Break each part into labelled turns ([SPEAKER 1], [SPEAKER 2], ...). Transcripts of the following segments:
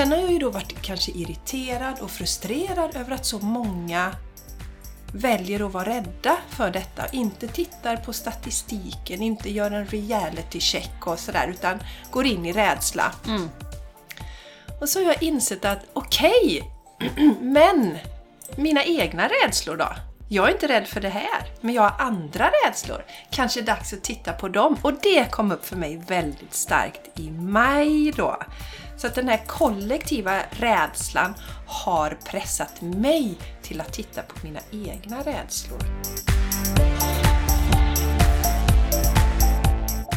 [SPEAKER 1] Sen har jag ju då varit kanske irriterad och frustrerad över att så många väljer att vara rädda för detta. Inte tittar på statistiken, inte gör en reality check och sådär utan går in i rädsla.
[SPEAKER 2] Mm.
[SPEAKER 1] Och så har jag insett att okej, men mina egna rädslor då? Jag är inte rädd för det här, men jag har andra rädslor. Kanske dags att titta på dem. Och det kom upp för mig väldigt starkt i maj då. Så att den här kollektiva rädslan har pressat mig till att titta på mina egna rädslor.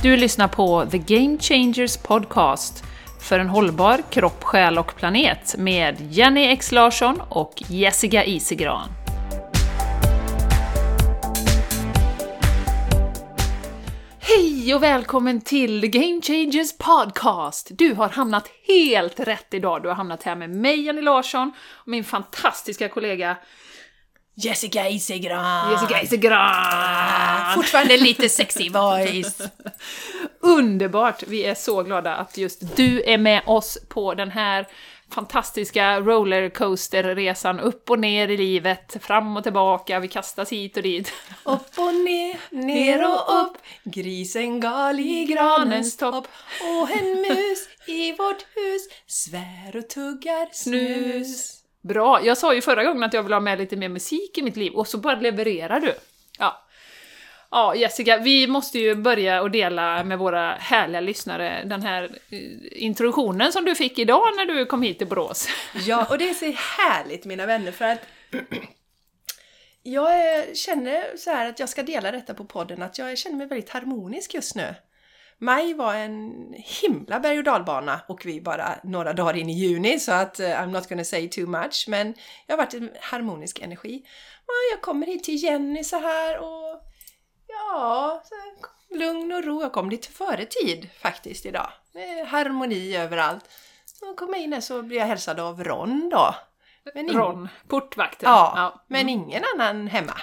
[SPEAKER 2] Du lyssnar på The Game Changers Podcast för en hållbar kropp, själ och planet med Jenny X Larsson och Jessica Isigran. Hej och välkommen till Game Changers Podcast! Du har hamnat helt rätt idag. Du har hamnat här med mig, Jenny Larsson, och min fantastiska kollega
[SPEAKER 1] Jessica Isigran!
[SPEAKER 2] Jessica Isigran!
[SPEAKER 1] Fortfarande lite sexy voice.
[SPEAKER 2] Underbart! Vi är så glada att just du är med oss på den här fantastiska rollercoaster-resan upp och ner i livet, fram och tillbaka, vi kastas hit och dit.
[SPEAKER 1] Upp och ner, ner och upp, grisen gal i granens topp och en mus i vårt hus svär och tuggar snus.
[SPEAKER 2] Bra! Jag sa ju förra gången att jag vill ha med lite mer musik i mitt liv, och så bara levererar du. Ja. Ja, Jessica, vi måste ju börja och dela med våra härliga lyssnare den här eh, introduktionen som du fick idag när du kom hit till Borås.
[SPEAKER 1] Ja, och det är så härligt mina vänner för att jag eh, känner så här att jag ska dela detta på podden, att jag känner mig väldigt harmonisk just nu. Maj var en himla berg och dalbana och vi bara några dagar in i juni så att uh, I'm not gonna say too much men jag har varit en harmonisk energi. Och jag kommer hit till Jenny så här och ja, så här, lugn och ro. Jag kom lite före tid faktiskt idag. Med harmoni överallt. Så kom jag in här så blev jag hälsad av Ron då. Men ing-
[SPEAKER 2] Ron, portvakten.
[SPEAKER 1] Ja, men ingen annan hemma.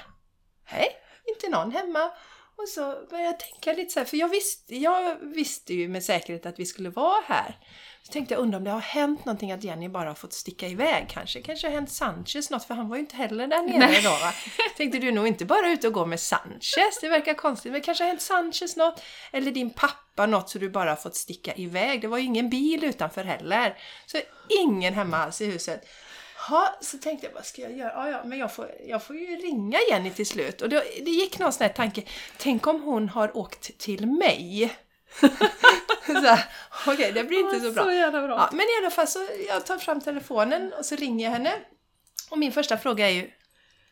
[SPEAKER 1] Nej, inte någon hemma. Och så började jag tänka lite så här, för jag visste, jag visste ju med säkerhet att vi skulle vara här. Så tänkte jag, undra om det har hänt någonting att Jenny bara har fått sticka iväg kanske. Kanske har hänt Sanchez något, för han var ju inte heller där nere
[SPEAKER 2] Nej.
[SPEAKER 1] idag va? Tänkte du är nog inte bara ute och gå med Sanchez, det verkar konstigt. Men kanske har hänt Sanchez något, eller din pappa något så du bara har fått sticka iväg. Det var ju ingen bil utanför heller. Så ingen hemma alls i huset. Ja, så tänkte jag, vad ska jag göra? Ja, ja, men jag får, jag får ju ringa Jenny till slut. Och det, det gick någon sån här tanke, tänk om hon har åkt till mig? Okej, det blir inte så bra.
[SPEAKER 2] Så jävla bra.
[SPEAKER 1] Ja, men i alla fall så jag tar fram telefonen och så ringer jag henne. Och min första fråga är ju,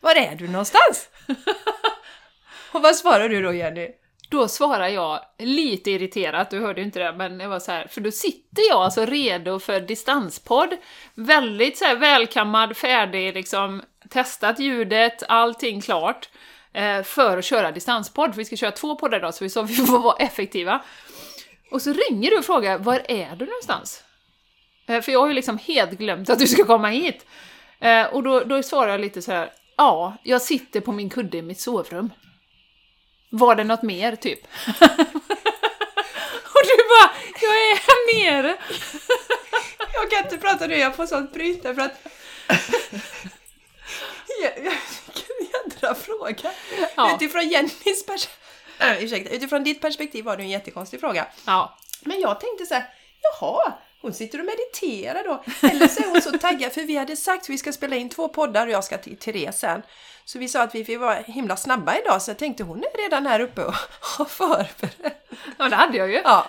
[SPEAKER 1] var är du någonstans? och vad svarar du då Jenny?
[SPEAKER 2] Då svarar jag lite irriterat, du hörde ju inte det, men det var så här, för då sitter jag alltså redo för distanspodd, väldigt så här välkammad, färdig, liksom testat ljudet, allting klart, för att köra distanspodd. För vi ska köra två poddar idag, så vi sa vi får vara effektiva. Och så ringer du och frågar, var är du någonstans? Eh, för jag har ju liksom helt glömt att du ska komma hit. Eh, och då, då svarar jag lite så här, ja, jag sitter på min kudde i mitt sovrum. Var det något mer, typ? och du bara, jag är här nere!
[SPEAKER 1] Jag kan inte prata nu, jag får sånt bryta för att... Vilken jädra fråga!
[SPEAKER 2] Ja.
[SPEAKER 1] Utifrån Jennys pers... Äh, ursäkta, utifrån ditt perspektiv var det en jättekonstig fråga.
[SPEAKER 2] Ja,
[SPEAKER 1] Men jag tänkte så här, jaha, hon sitter och mediterar då. Eller så är hon så taggad, för vi hade sagt att vi ska spela in två poddar och jag ska till Therese sen. Så vi sa att vi vara himla snabba idag, så jag tänkte hon är redan här uppe och har förberett.
[SPEAKER 2] ja det hade jag ju.
[SPEAKER 1] Ja,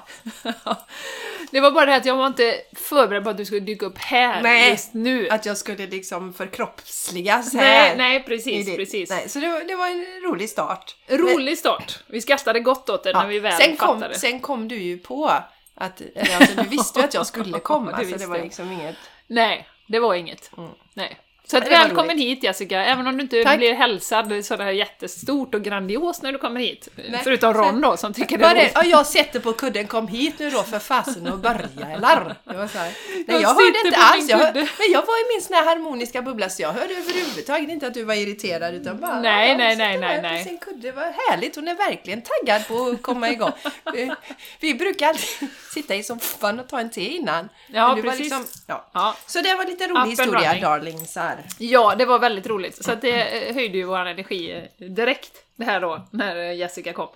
[SPEAKER 2] Det var bara det att jag var inte förberedd på att du skulle dyka upp här
[SPEAKER 1] Nej,
[SPEAKER 2] just nu.
[SPEAKER 1] att jag skulle liksom förkroppsligas här.
[SPEAKER 2] Nej, nej precis,
[SPEAKER 1] ditt-
[SPEAKER 2] precis.
[SPEAKER 1] Nej, så det var, det var en rolig start.
[SPEAKER 2] Rolig start. Vi skrattade gott åt det
[SPEAKER 1] Ja,
[SPEAKER 2] när vi väl
[SPEAKER 1] sen, kom,
[SPEAKER 2] fattade.
[SPEAKER 1] sen kom du ju på att, alltså du visste ju att jag skulle komma, så det var liksom inget...
[SPEAKER 2] Nej, det var inget.
[SPEAKER 1] Mm.
[SPEAKER 2] Nej. Så att välkommen
[SPEAKER 1] roligt.
[SPEAKER 2] hit Jessica, även om du inte
[SPEAKER 1] Tack.
[SPEAKER 2] blir hälsad sådär jättestort och grandios när du kommer hit.
[SPEAKER 1] Nej.
[SPEAKER 2] Förutom Ron då som tycker det
[SPEAKER 1] Var
[SPEAKER 2] är
[SPEAKER 1] det,
[SPEAKER 2] roligt.
[SPEAKER 1] ja, jag sätter på kudden, kom hit nu då för fasen och börja eller? Var här. Nej,
[SPEAKER 2] Jag
[SPEAKER 1] jag hörde inte alls. Jag, hör, men jag var i min sån här harmoniska bubbla så jag hörde överhuvudtaget inte att du var irriterad utan bara...
[SPEAKER 2] Nej, nej, nej, nej, nej.
[SPEAKER 1] sin kudde. Var härligt, hon är verkligen taggad på att komma igång. Vi, vi brukar alltid sitta i soffan och ta en te innan.
[SPEAKER 2] Ja,
[SPEAKER 1] var
[SPEAKER 2] precis.
[SPEAKER 1] ja.
[SPEAKER 2] Ja.
[SPEAKER 1] Så det var lite rolig
[SPEAKER 2] and
[SPEAKER 1] historia,
[SPEAKER 2] running
[SPEAKER 1] darlingsar.
[SPEAKER 2] ja, det var väldigt roligt. Så att det eh, höjde ju vår energi eh, direkt, det här då, när eh, Jessica kom.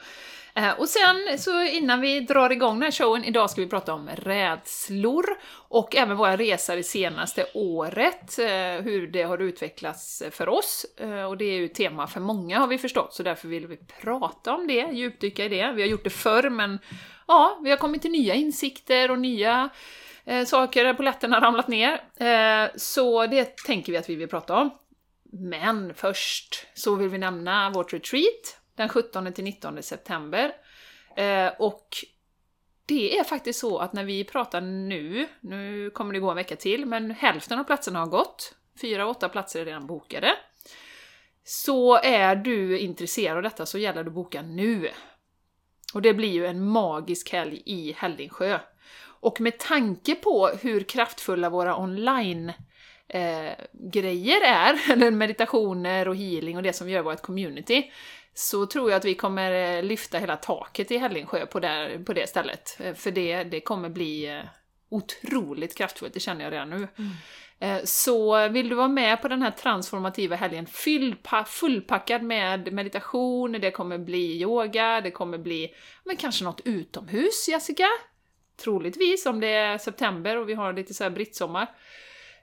[SPEAKER 2] Och sen, så innan vi drar igång den här showen, idag ska vi prata om rädslor och även våra resor det senaste året, hur det har utvecklats för oss. Och det är ju ett tema för många har vi förstått, så därför vill vi prata om det, djupdyka i det. Vi har gjort det förr, men ja, vi har kommit till nya insikter och nya eh, saker där polletterna har ramlat ner. Eh, så det tänker vi att vi vill prata om. Men först så vill vi nämna vårt retreat den 17 till 19 september. Eh, och det är faktiskt så att när vi pratar nu, nu kommer det gå en vecka till, men hälften av platserna har gått. Fyra, åtta platser är redan bokade. Så är du intresserad av detta så gäller det att boka nu. Och det blir ju en magisk helg i Hällingsjö. Och med tanke på hur kraftfulla våra online eh, grejer är, eller meditationer och healing och det som gör vårt community, så tror jag att vi kommer eh, lyfta hela taket i Hällingsjö på, där, på det stället. Eh, För det, det kommer bli eh, otroligt kraftfullt, det känner jag redan nu. Eh, Så vill du vara med på den här transformativa helgen, fyllpa, fullpackad med meditation, det kommer bli yoga, det kommer bli men kanske något utomhus, Jessica? Troligtvis, om det är september och vi har lite så här brittsommar.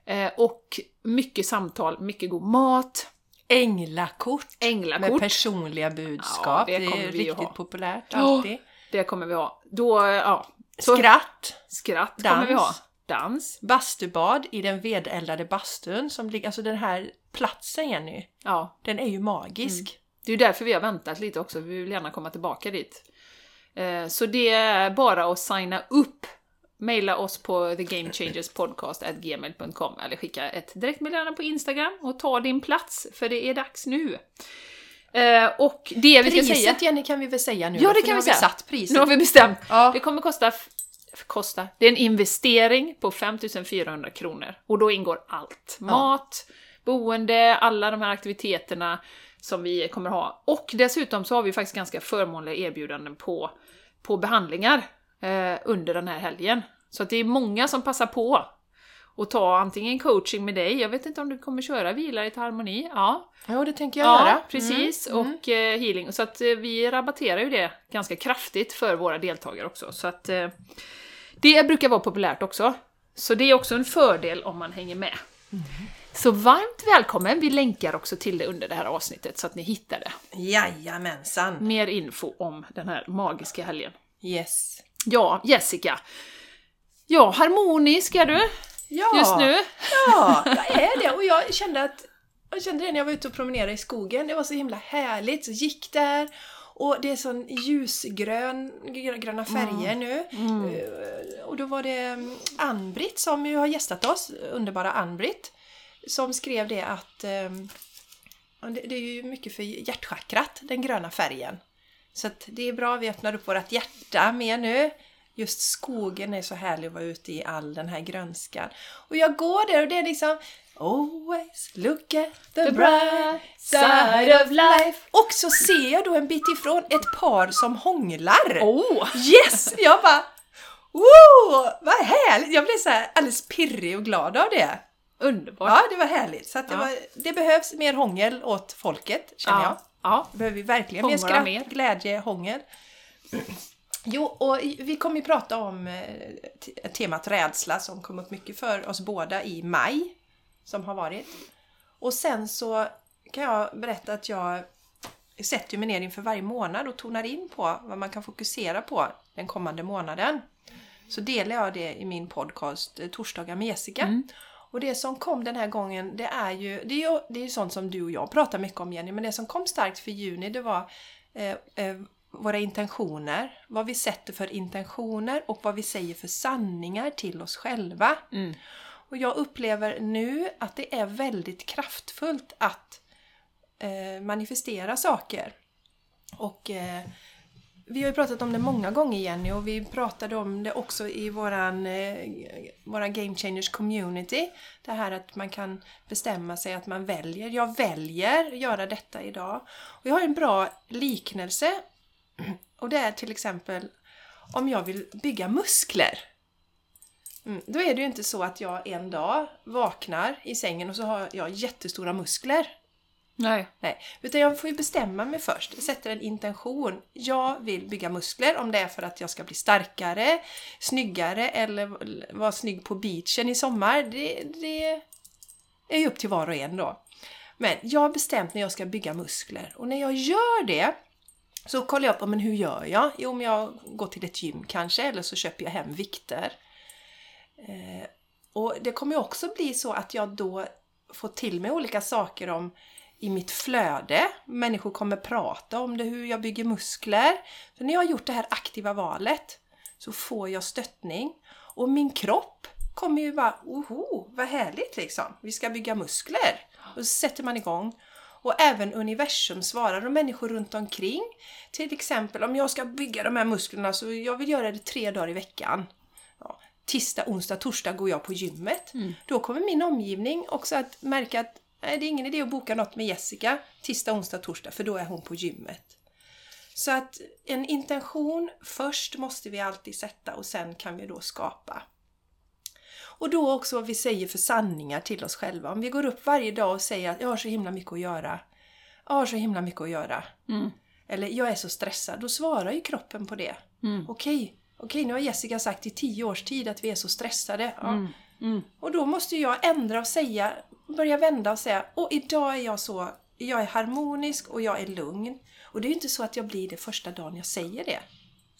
[SPEAKER 2] Eh, och mycket samtal, mycket god mat,
[SPEAKER 1] Änglakort. Med
[SPEAKER 2] änglakort.
[SPEAKER 1] personliga budskap.
[SPEAKER 2] Ja, det
[SPEAKER 1] det,
[SPEAKER 2] kommer
[SPEAKER 1] är riktigt populärt alltid.
[SPEAKER 2] Det kommer vi ha. Då, ja. Så,
[SPEAKER 1] Skratt.
[SPEAKER 2] skratt
[SPEAKER 1] Dans.
[SPEAKER 2] kommer vi ha. Dans.
[SPEAKER 1] Bastubad i den vedeldade bastun som ligger, alltså den här platsen Jenny,
[SPEAKER 2] Ja.
[SPEAKER 1] den är ju magisk.
[SPEAKER 2] Det är ju därför vi har väntat lite också, vi vill gärna komma tillbaka dit. Eh, Så det är bara att signa upp. Maila oss på thegamechangerspodcast.gmail.com eller skicka ett direktmeddelande på Instagram och ta din plats, för det är dags nu. Eh, Och det vi ska säga...
[SPEAKER 1] Priset Jenny kan vi väl säga nu
[SPEAKER 2] Ja, det kan vi säga.
[SPEAKER 1] satt priset.
[SPEAKER 2] Nu har vi bestämt.
[SPEAKER 1] Ja.
[SPEAKER 2] Det kommer kosta, kosta, det är en investering på 5400 kronor. Och då ingår allt. Mat, boende, alla de här aktiviteterna som vi kommer ha. Och dessutom så har vi faktiskt ganska förmånliga erbjudanden på, på behandlingar eh, under den här helgen. Så att det är många som passar på och ta antingen coaching med dig, jag vet inte om du kommer köra Vila i harmoni? Ja,
[SPEAKER 1] Ja, det tänker jag
[SPEAKER 2] Ja,
[SPEAKER 1] göra.
[SPEAKER 2] precis.
[SPEAKER 1] Mm, mm.
[SPEAKER 2] Och eh, healing. Så att eh, vi rabatterar ju det ganska kraftigt för våra deltagare också. Så att eh, det brukar vara populärt också. Så det är också en fördel om man hänger med.
[SPEAKER 1] Mm.
[SPEAKER 2] Så varmt välkommen! Vi länkar också till det under det här avsnittet så att ni hittar det.
[SPEAKER 1] Jajamensan.
[SPEAKER 2] Mer info om den här magiska helgen.
[SPEAKER 1] Yes.
[SPEAKER 2] Ja, Jessica. Ja, harmonisk är du
[SPEAKER 1] Ja,
[SPEAKER 2] just nu.
[SPEAKER 1] Ja, jag är det. Och jag kände att jag kände det när jag var ute och promenerade i skogen. Det var så himla härligt. Så gick där och det är sån ljusgrön, grö- gröna färger nu. Eh, Och då var det mm, Ann-Britt som ju har gästat oss, underbara Ann-Britt, som skrev det att ja, det, det är ju mycket för hjärtchakrat, den gröna färgen. Så att det är bra, vi öppnar upp vårt hjärta mer nu. Just skogen är så härlig att vara ute i all den här grönskan. Och jag går där och det är liksom Always look at the,
[SPEAKER 2] The
[SPEAKER 1] bright side of life. Och så ser jag då en bit ifrån ett par som hånglar.
[SPEAKER 2] Oh!
[SPEAKER 1] Yes! Jag bara Wow! Vad härligt! Jag blev så här alldeles pirrig och glad av det.
[SPEAKER 2] Underbart!
[SPEAKER 1] Ja, det var härligt. Så det,
[SPEAKER 2] Ja.
[SPEAKER 1] var, det behövs mer hångel åt folket, känner jag.
[SPEAKER 2] ja. ja.
[SPEAKER 1] Det behöver vi verkligen. Mer skratt,
[SPEAKER 2] mer.
[SPEAKER 1] glädje, hångel. Jo, och vi kommer ju prata om eh, te- temat rädsla som kom upp mycket för oss båda i maj, som har varit. Och sen så kan jag berätta att jag sätter mig ner inför varje månad och tonar in på vad man kan fokusera på den kommande månaden. Så delar jag det i min podcast eh, Torsdagar med Jessica. Och det som kom den här gången, det är ju, det är ju, det är ju sånt som du och jag pratar mycket om Jenny, men det som kom starkt för juni det var eh, eh, våra intentioner, vad vi sätter för intentioner och vad vi säger för sanningar till oss själva.
[SPEAKER 2] Mm.
[SPEAKER 1] Och jag upplever nu att det är väldigt kraftfullt att eh, manifestera saker. Och eh, vi har ju pratat om det många gånger Jenny och vi pratade om det också i våran, eh, Game Changers community. Det här att man kan bestämma sig att man väljer. Jag väljer göra detta idag. Och jag har en bra liknelse och det är till exempel om jag vill bygga muskler. Mm, då är det ju inte så att jag en dag vaknar i sängen och så har jag jättestora muskler.
[SPEAKER 2] Nej.
[SPEAKER 1] Nej, utan jag får ju bestämma mig först. Jag sätter en intention. Jag vill bygga muskler om det är för att jag ska bli starkare, snyggare eller vara snygg på beachen i sommar. Det, det är ju upp till var och en då. Men jag har bestämt när jag ska bygga muskler och när jag gör det så kollar jag på men hur gör jag? Jo, om jag går till ett gym kanske eller så köper jag hem vikter. Eh, och det kommer ju också bli så att jag då får till mig olika saker om i mitt flöde. Människor kommer prata om det, hur jag bygger muskler. För när jag har gjort det här aktiva valet så får jag stöttning. Och min kropp kommer ju bara, oho, vad härligt liksom. Vi ska bygga muskler. Och så sätter man igång. Och även universum svarar och människor runt omkring. Till exempel om jag ska bygga de här musklerna så jag vill göra det tre dagar i veckan. Ja, tisdag, onsdag, torsdag går jag på gymmet. Mm. Då kommer min omgivning också att märka att nej, det är ingen idé att boka något med Jessica tisdag, onsdag, torsdag för då är hon på gymmet. Så att en intention först måste vi alltid sätta och sen kan vi då skapa. Och då också vad vi säger för sanningar till oss själva. Om vi går upp varje dag och säger att jag har så himla mycket att göra. Jag har så himla mycket att göra. Mm. Eller jag är så stressad. Då svarar ju kroppen på det. Mm. Okej, okej nu har Jessica sagt i tio års tid att vi är så stressade. Ja. Mm. Mm. Och då måste jag ändra och säga, börja vända och säga och idag är jag så, jag är harmonisk och jag är lugn. Och det är ju inte så att jag blir det första dagen jag säger det.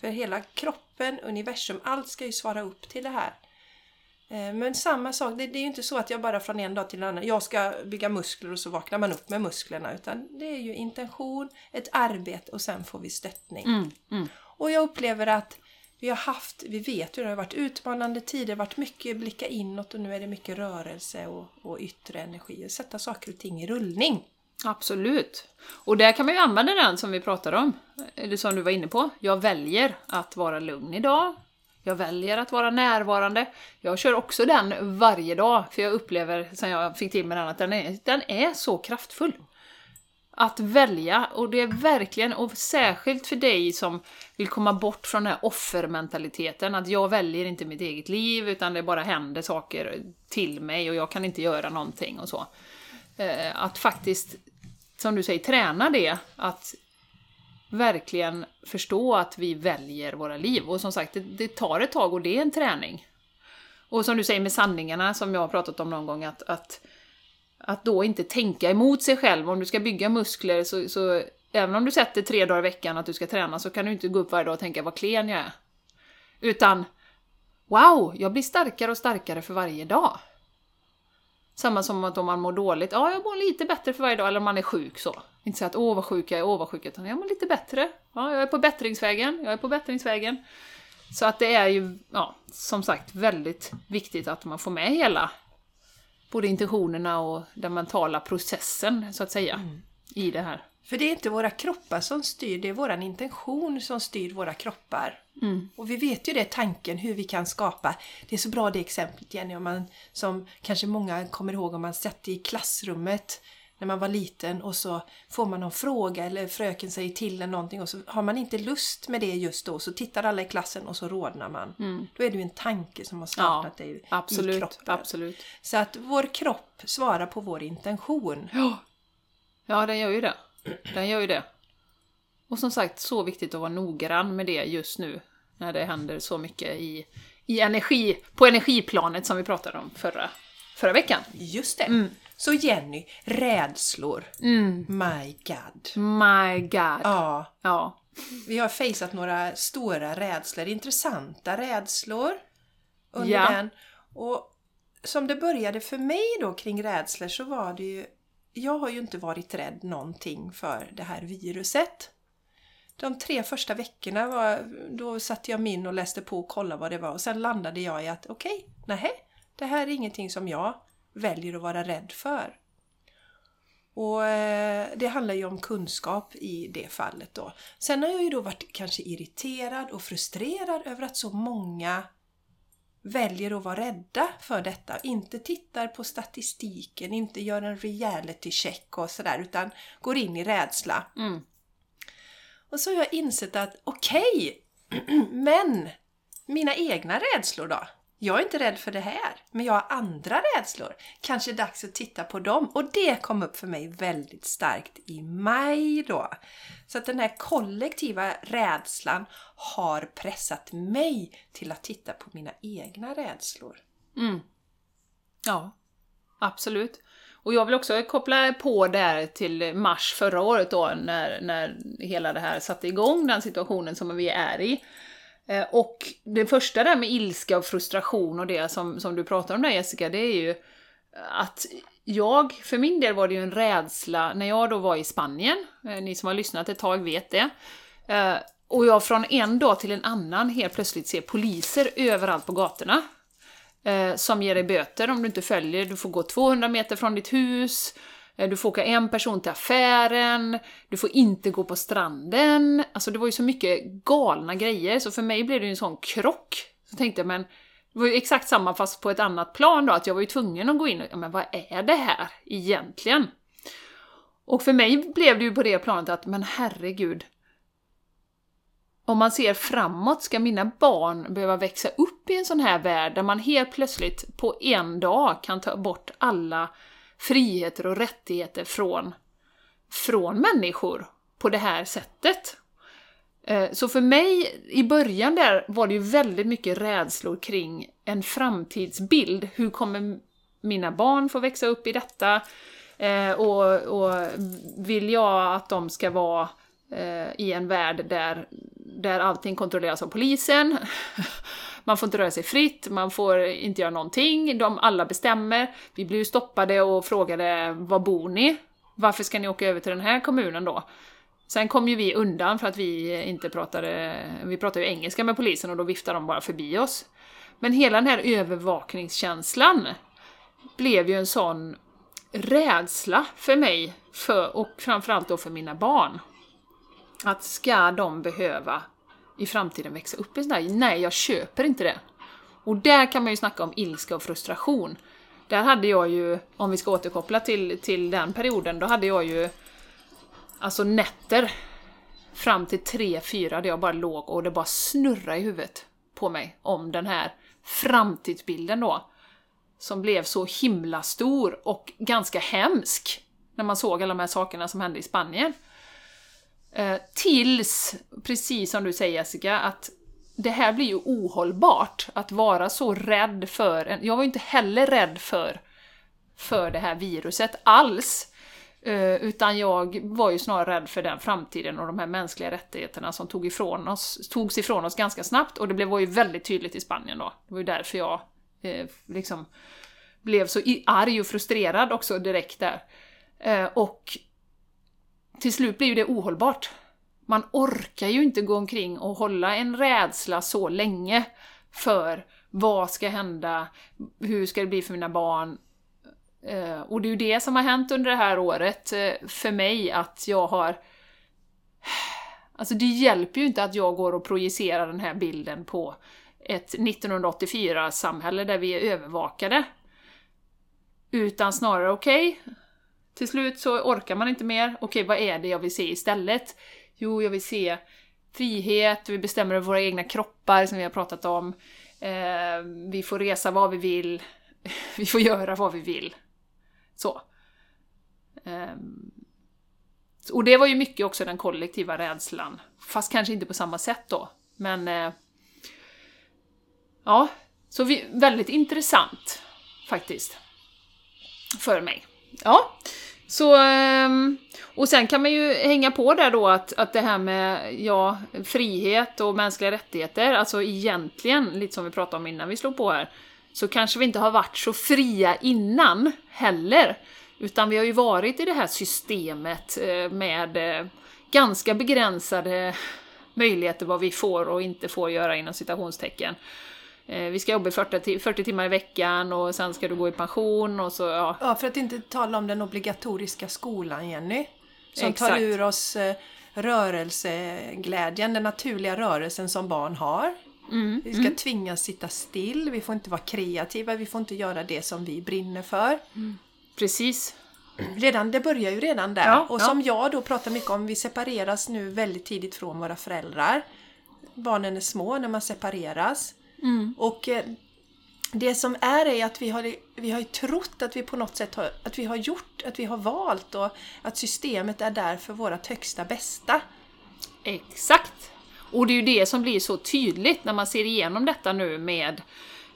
[SPEAKER 1] För hela kroppen, universum, allt ska ju svara upp till det här. Eh, men samma sak, det, det, är ju inte så att jag bara från en dag till en annan, jag ska bygga muskler och så vaknar man upp med musklerna. Utan det är ju intention, ett arbete och sen får vi stöttning. Mm, mm. Och jag upplever att vi har haft, vi vet ju det har varit utmanande tider, det har varit mycket blicka inåt och nu är det mycket rörelse och, och yttre energi. Sätta saker och ting i rullning.
[SPEAKER 2] Absolut. Och där kan man ju använda den som vi pratade om, eller som du var inne på. Jag väljer att vara lugn idag. Jag väljer att vara närvarande. Jag kör också den varje dag, för jag upplever sen jag fick till mig den att den är, den är så kraftfull. Att välja, och det är verkligen, och särskilt för dig som vill komma bort från den här offermentaliteten, att jag väljer inte mitt eget liv, utan det bara händer saker till mig och jag kan inte göra någonting och så. Eh, att faktiskt, som du säger, träna det, att verkligen förstå att vi väljer våra liv. Och som sagt, det, det, tar ett tag och det är en träning. Och som du säger med sanningarna, som jag har pratat om någon gång, att, att, att då inte tänka emot sig själv. Om du ska bygga muskler, så, så även om du sätter tre dagar i veckan att du ska träna, så kan du inte gå upp varje dag och tänka vad klen jag är. Utan, wow, jag blir starkare och starkare för varje dag. Samma som att om man mår dåligt, ja jag mår lite bättre för varje dag, eller om man är sjuk så. Inte säga att åh vad sjuk jag är, åh vad sjuk jag är, utan jag mår lite bättre. Ja, jag är på bättringsvägen, jag är på bättringsvägen. Så att det är ju, ja, som sagt, väldigt viktigt att man får med hela, både intentionerna och den mentala processen, så att säga, mm. i det här.
[SPEAKER 1] För det är inte våra kroppar som styr, det är vår intention som styr våra kroppar. Mm. Och vi vet ju det, tanken, hur vi kan skapa. Det är så bra det exemplet Jenny, om man, som kanske många kommer ihåg om man satt i klassrummet när man var liten och så får man någon fråga eller fröken säger till en någonting och så har man inte lust med det just då så tittar alla i klassen och så rodnar man. Mm. Då är det ju en tanke som har startat ja, dig
[SPEAKER 2] absolut,
[SPEAKER 1] i kroppen.
[SPEAKER 2] Absolut.
[SPEAKER 1] Så att vår kropp svarar på vår intention.
[SPEAKER 2] Ja, ja den gör ju det. Den gör ju det. Och som sagt, så viktigt att vara noggrann med det just nu när det händer så mycket i, i energi, på energiplanet som vi pratade om förra, förra veckan.
[SPEAKER 1] Just det. Mm. Så Jenny, rädslor. Mm. My God.
[SPEAKER 2] My God.
[SPEAKER 1] Ja.
[SPEAKER 2] ja.
[SPEAKER 1] Vi har faceat några stora rädslor, intressanta rädslor under
[SPEAKER 2] ja.
[SPEAKER 1] den. Och som det började för mig då kring rädslor så var det ju jag har ju inte varit rädd någonting för det här viruset. De tre första veckorna var, då satte jag min och läste på och kollade vad det var och sen landade jag i att okej, okay, nej, det här är ingenting som jag väljer att vara rädd för. Och eh, det handlar ju om kunskap i det fallet då. Sen har jag ju då varit kanske irriterad och frustrerad över att så många väljer att vara rädda för detta. Inte tittar på statistiken, inte gör en reality check och sådär utan går in i rädsla.
[SPEAKER 2] Mm.
[SPEAKER 1] Och så har jag insett att okej, okay, men mina egna rädslor då? Jag är inte rädd för det här, men jag har andra rädslor. Kanske dags att titta på dem. Och det kom upp för mig väldigt starkt i maj då. Så att den här kollektiva rädslan har pressat mig till att titta på mina egna rädslor.
[SPEAKER 2] Mm. Ja, absolut. Och jag vill också koppla på där till mars förra året då, när, när hela det här satte igång, den situationen som vi är i. Eh, och det första där med ilska och frustration och det som, som du pratar om där Jessica, det är ju att jag, för min del var det ju en rädsla när jag då var i Spanien, eh, ni som har lyssnat ett tag vet det, eh, och jag från en dag till en annan helt plötsligt ser poliser överallt på gatorna. Som ger dig böter om du inte följer, du får gå 200 meter från ditt hus, Eh, du får åka en person till affären, du får inte gå på stranden. Alltså det var ju så mycket galna grejer, så för mig blev det ju en sån krock. Så tänkte jag, men det var ju exakt samma fast på ett annat plan då, att jag var ju tvungen att gå in och, ja men vad är det här egentligen? Och för mig blev det ju på det planet att, men herregud, om man ser framåt, ska mina barn behöva växa upp i en sån här värld där man helt plötsligt på en dag kan ta bort alla friheter och rättigheter från, från människor på det här sättet. Eh, så för mig, i början där, var det ju väldigt mycket rädslor kring en framtidsbild. Hur kommer mina barn få växa upp i detta? Eh, och, och vill jag att de ska vara Eh, i en värld där, där allting kontrolleras av polisen? man får inte röra sig fritt, man får inte göra någonting, de alla bestämmer. Vi blir ju stoppade och frågade var bor ni? Varför ska ni åka över till den här kommunen då? Sen kom ju vi undan för att vi inte pratade, vi pratade ju engelska med polisen och då viftade de bara förbi oss. Men hela den här övervakningskänslan blev ju en sån rädsla för mig, för, och framförallt då för mina barn. Att ska de behöva i framtiden växa upp i sådär, nej jag köper inte det. Och där kan man ju snacka om ilska och frustration. Där hade jag ju, om vi ska återkoppla till, till den perioden, då hade jag ju alltså nätter fram till 3-4 där jag bara låg och det bara snurrade i huvudet på mig om den här framtidsbilden då. Som blev så himla stor och ganska hemsk när man såg alla de här sakerna som hände i Spanien. Eh, tills, precis som du säger Jessica, att det här blir ju ohållbart. Att vara så rädd för en... Jag var ju inte heller rädd för, för det här viruset alls. Eh, utan jag var ju snarare rädd för den framtiden och de här mänskliga rättigheterna som tog ifrån oss, togs ifrån oss ganska snabbt. Och det blev, var ju väldigt tydligt i Spanien då. Det var ju därför jag eh, liksom blev så arg och frustrerad också direkt där. Eh, och till slut blir ju det ohållbart. Man orkar ju inte gå omkring och hålla en rädsla så länge för vad ska hända, hur ska det bli för mina barn? Eh, och det är ju det som har hänt under det här året eh, för mig, att jag har... Alltså det hjälper ju inte att jag går och projicerar den här bilden på ett 1984-samhälle där vi är övervakade. Utan snarare, okej, okay, till slut så orkar man inte mer. Okej, vad är det jag vill se istället? Jo, jag vill se frihet, vi bestämmer över våra egna kroppar som vi har pratat om. Eh, vi får resa vad vi vill. vi får göra vad vi vill. Så. Eh, och det var ju mycket också den kollektiva rädslan. Fast kanske inte på samma sätt då. Men... Eh, ja, så vi, väldigt intressant faktiskt. För mig. Ja, så... Ehm, och sen kan man ju hänga på där då att, att det här med ja, frihet och mänskliga rättigheter, alltså egentligen, lite som vi pratade om innan vi slog på här, så kanske vi inte har varit så fria innan heller. Utan vi har ju varit i det här systemet eh, med eh, ganska begränsade möjligheter vad vi får och inte får göra inom citationstecken eh, vi ska jobba i 40, ti- 40 timmar i veckan och sen ska du gå i pension och så, ja.
[SPEAKER 1] Ja, för att inte tala om den obligatoriska skolan, Jenny. Som tar
[SPEAKER 2] Exakt.
[SPEAKER 1] ur oss eh, rörelseglädjen, den naturliga rörelsen som barn har.
[SPEAKER 2] Mm,
[SPEAKER 1] Vi ska tvingas sitta still, vi får inte vara kreativa, vi får inte göra det som vi brinner för.
[SPEAKER 2] precis.
[SPEAKER 1] Redan, det börjar ju redan där.
[SPEAKER 2] Ja,
[SPEAKER 1] och
[SPEAKER 2] ja.
[SPEAKER 1] som jag då pratar mycket om, vi separeras nu väldigt tidigt från våra föräldrar. Barnen är små när man separeras.
[SPEAKER 2] Mm.
[SPEAKER 1] Och eh, det som är är att vi har, vi har ju trott att vi på något sätt har, att vi har gjort, att vi har valt och att systemet är där för vårt högsta bästa.
[SPEAKER 2] Exakt! Och det är ju det som blir så tydligt när man ser igenom detta nu med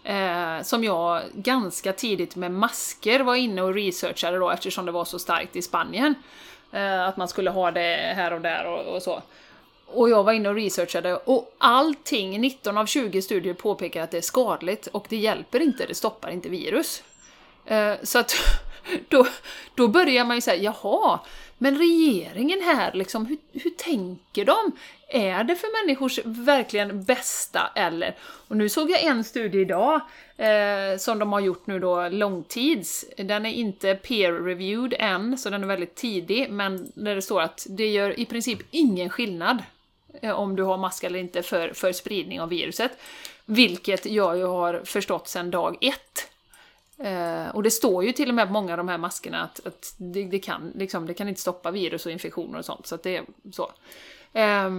[SPEAKER 2] eh, som jag ganska tidigt med masker var inne och researchade då eftersom det var så starkt i Spanien. Eh, att man skulle ha det här och där och, och så. Och jag var inne och researchade och allting, 19 av 20 studier påpekar att det är skadligt och det hjälper inte, det stoppar inte virus. Eh, så att då, då börjar man ju säga, jaha, men regeringen här, liksom, hur, hur tänker de? Är det för människors verkligen bästa eller? Och nu såg jag en studie idag eh, som de har gjort nu då långtids. Den är inte peer-reviewed än, så den är väldigt tidig, men där det står att det gör i princip ingen skillnad Eh, om du har mask eller inte för, för spridning av viruset. Vilket jag ju har förstått sedan dag ett. Eh, och det står ju till och med på många av de här maskerna att, att det, det, kan, liksom, det kan inte stoppa virus och infektioner och sånt. Så att det är så. Eh,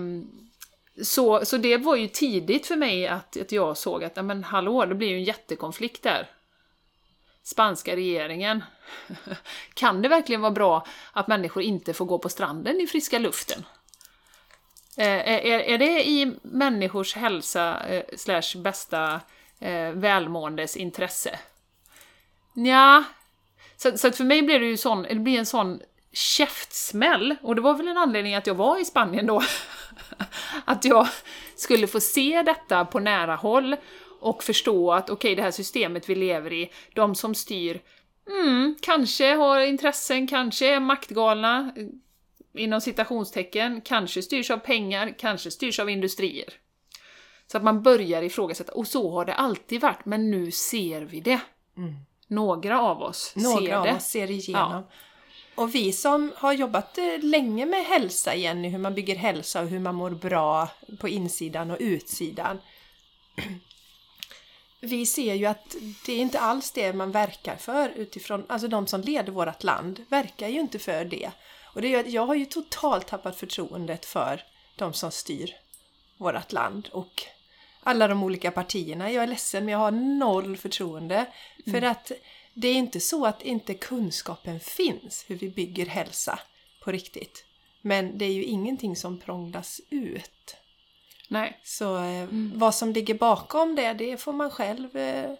[SPEAKER 2] så, så det var ju tidigt för mig att, att jag såg att, ja, men hallå, det blir ju en jättekonflikt där. Spanska regeringen. kan det verkligen vara bra att människor inte får gå på stranden i friska luften? Eh, är, är det i människors hälsa eh, slash bästa eh, välmåendes intresse? Ja, så, så för mig blir det ju sån, det blir en sån käftsmäll, och det var väl en anledning att jag var i Spanien då. att jag skulle få se detta på nära håll och förstå att okej, det här systemet vi lever i, de som styr, mm, kanske har intressen, kanske är maktgalna, inom citationstecken, kanske styrs av pengar, kanske styrs av industrier. Så att man börjar ifrågasätta, och så har det alltid varit, men nu ser vi det. Några av oss ser
[SPEAKER 1] Några av
[SPEAKER 2] det.
[SPEAKER 1] oss ser igenom. Och vi som har jobbat eh, länge med hälsa, Jenny, hur man bygger hälsa och hur man mår bra på insidan och utsidan. Vi ser ju att det är inte alls det man verkar för utifrån, alltså de som leder vårt land verkar ju inte för det. Och det gör, att jag har ju totalt tappat förtroendet för de som styr vårt land och alla de olika partierna. Jag är ledsen men jag har noll förtroende. För att det är inte så att inte kunskapen finns hur vi bygger hälsa på riktigt. Men det är ju ingenting som prånglas ut.
[SPEAKER 2] Nej.
[SPEAKER 1] Så eh, vad som ligger bakom det, det får man själv eh,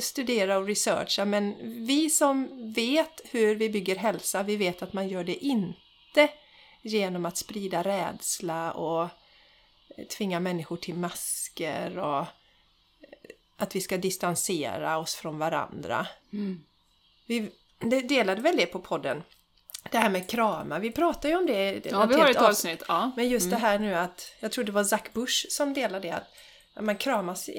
[SPEAKER 1] studera och researcha. Men vi som vet hur vi bygger hälsa, vi vet att man gör det inte genom att sprida rädsla och eh, tvinga människor till masker och eh, att vi ska distansera oss från varandra. Vi det delade väl det på podden. Det här med krama, vi pratade ju om det.
[SPEAKER 2] Ja, vi har ett
[SPEAKER 1] avsnitt.
[SPEAKER 2] Ja.
[SPEAKER 1] Men just det här nu att, jag tror det var Zack Bush som delade det, att när man kramas i,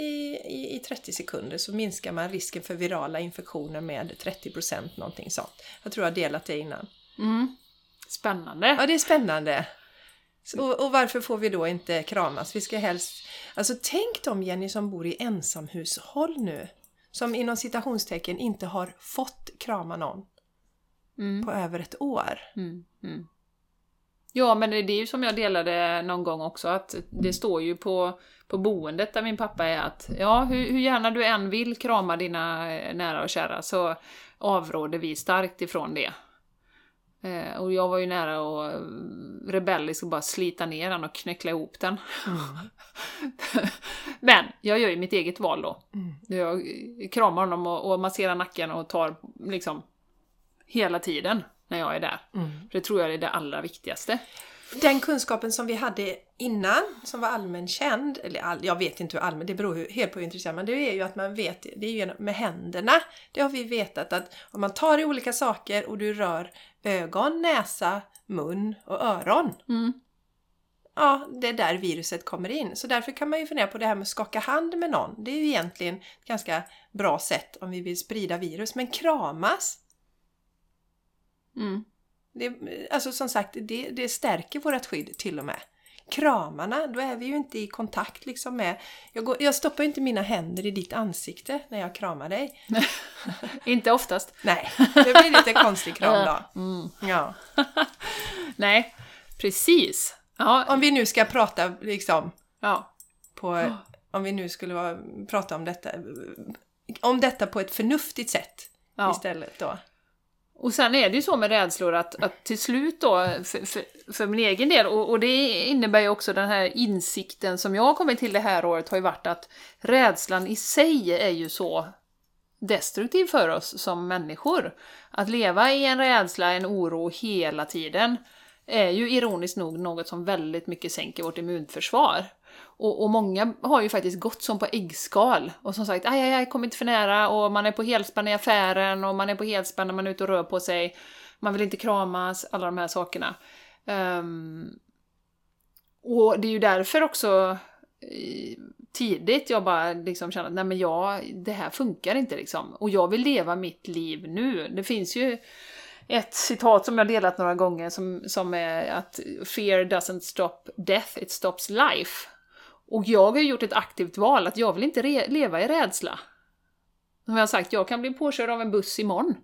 [SPEAKER 1] i, i 30 sekunder så minskar man risken för virala infektioner med 30% någonting sånt. Jag tror jag har delat det innan.
[SPEAKER 2] Mm. Spännande.
[SPEAKER 1] Ja, det är spännande. Så, och, och varför får vi då inte kramas? Vi ska helst... Alltså tänk de Jenny som bor i ensamhushåll nu. Som inom citationstecken inte har fått krama någon
[SPEAKER 2] Mm.
[SPEAKER 1] på över ett år.
[SPEAKER 2] Mm. Mm. Ja, men det är ju som jag delade någon gång också, att det står ju på, på boendet där min pappa är att ja, hur, hur gärna du än vill krama dina eh, nära och kära så avråder vi starkt ifrån det. Eh, och jag var ju nära och rebellisk och bara slita ner den och knäckla ihop den. Men jag gör ju mitt eget val då. Jag kramar honom och, och masserar nacken och tar liksom hela tiden när jag är där. För det tror jag är det allra viktigaste.
[SPEAKER 1] Den kunskapen som vi hade innan, som var allmänt känd, eller all, jag vet inte hur allmän, det beror ju helt på hur intresserad man är, det är ju att man vet, det är ju med händerna. Det har vi vetat att om man tar i olika saker och du rör ögon, näsa, mun och öron.
[SPEAKER 2] Mm.
[SPEAKER 1] ja, det är där viruset kommer in. Så därför kan man ju fundera på det här med att skaka hand med någon. Det är ju egentligen ett ganska bra sätt om vi vill sprida virus. Men kramas,
[SPEAKER 2] Mm.
[SPEAKER 1] det, alltså som sagt, det, det stärker vårt skydd till och med. Kramarna, då är vi ju inte i kontakt liksom med... Jag, går, jag stoppar ju inte mina händer i ditt ansikte när jag kramar dig.
[SPEAKER 2] Inte oftast.
[SPEAKER 1] Nej, det blir lite konstig kram då.
[SPEAKER 2] Mm.
[SPEAKER 1] Ja.
[SPEAKER 2] Nej, precis. Ja,
[SPEAKER 1] Om vi nu ska prata liksom
[SPEAKER 2] ja.
[SPEAKER 1] på... Om vi nu skulle vara, prata om detta... Om detta på ett förnuftigt sätt
[SPEAKER 2] ja.
[SPEAKER 1] istället då.
[SPEAKER 2] Och sen är det ju så med rädslor att, att till slut då, för, för, för min egen del, och, och det innebär ju också den här insikten som jag har kommit till det här året, har ju varit att rädslan i sig är ju så destruktiv för oss som människor. Att leva i en rädsla, en oro hela tiden, är ju ironiskt nog något som väldigt mycket sänker vårt immunförsvar. Och, och många har ju faktiskt gått som på äggskal och som sagt aj, aj, aj, kom inte för nära och man är på helspänn i affären och man är på helspänn när man är ute och rör på sig. Man vill inte kramas, alla de här sakerna. Um, och det är ju därför också eh, tidigt jag bara liksom kände att nej men jag, det här funkar inte liksom. Och jag vill leva mitt liv nu. Det finns ju ett citat som jag delat några gånger som, som är att “Fear doesn't stop death, it stops life”. Och jag har gjort ett aktivt val att jag vill inte re- leva i rädsla. Som jag har sagt, jag kan bli påkörd av en buss imorgon.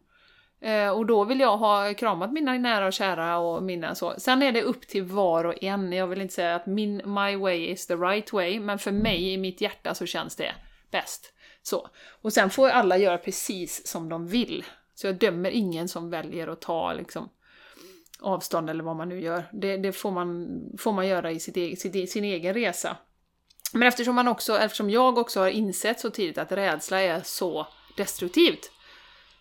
[SPEAKER 2] Eh, och då vill jag ha kramat mina nära och kära och mina så. Sen är det upp till var och en. Jag vill inte säga att min, my way is the right way, men för mig i mitt hjärta så känns det bäst. Så. Och sen får alla göra precis som de vill. Så jag dömer ingen som väljer att ta liksom, avstånd eller vad man nu gör. Det, det får, man, får man göra i sitt e- sitt, e- sin egen resa. Men eftersom, man också, eftersom jag också har insett så tidigt att rädsla är så destruktivt,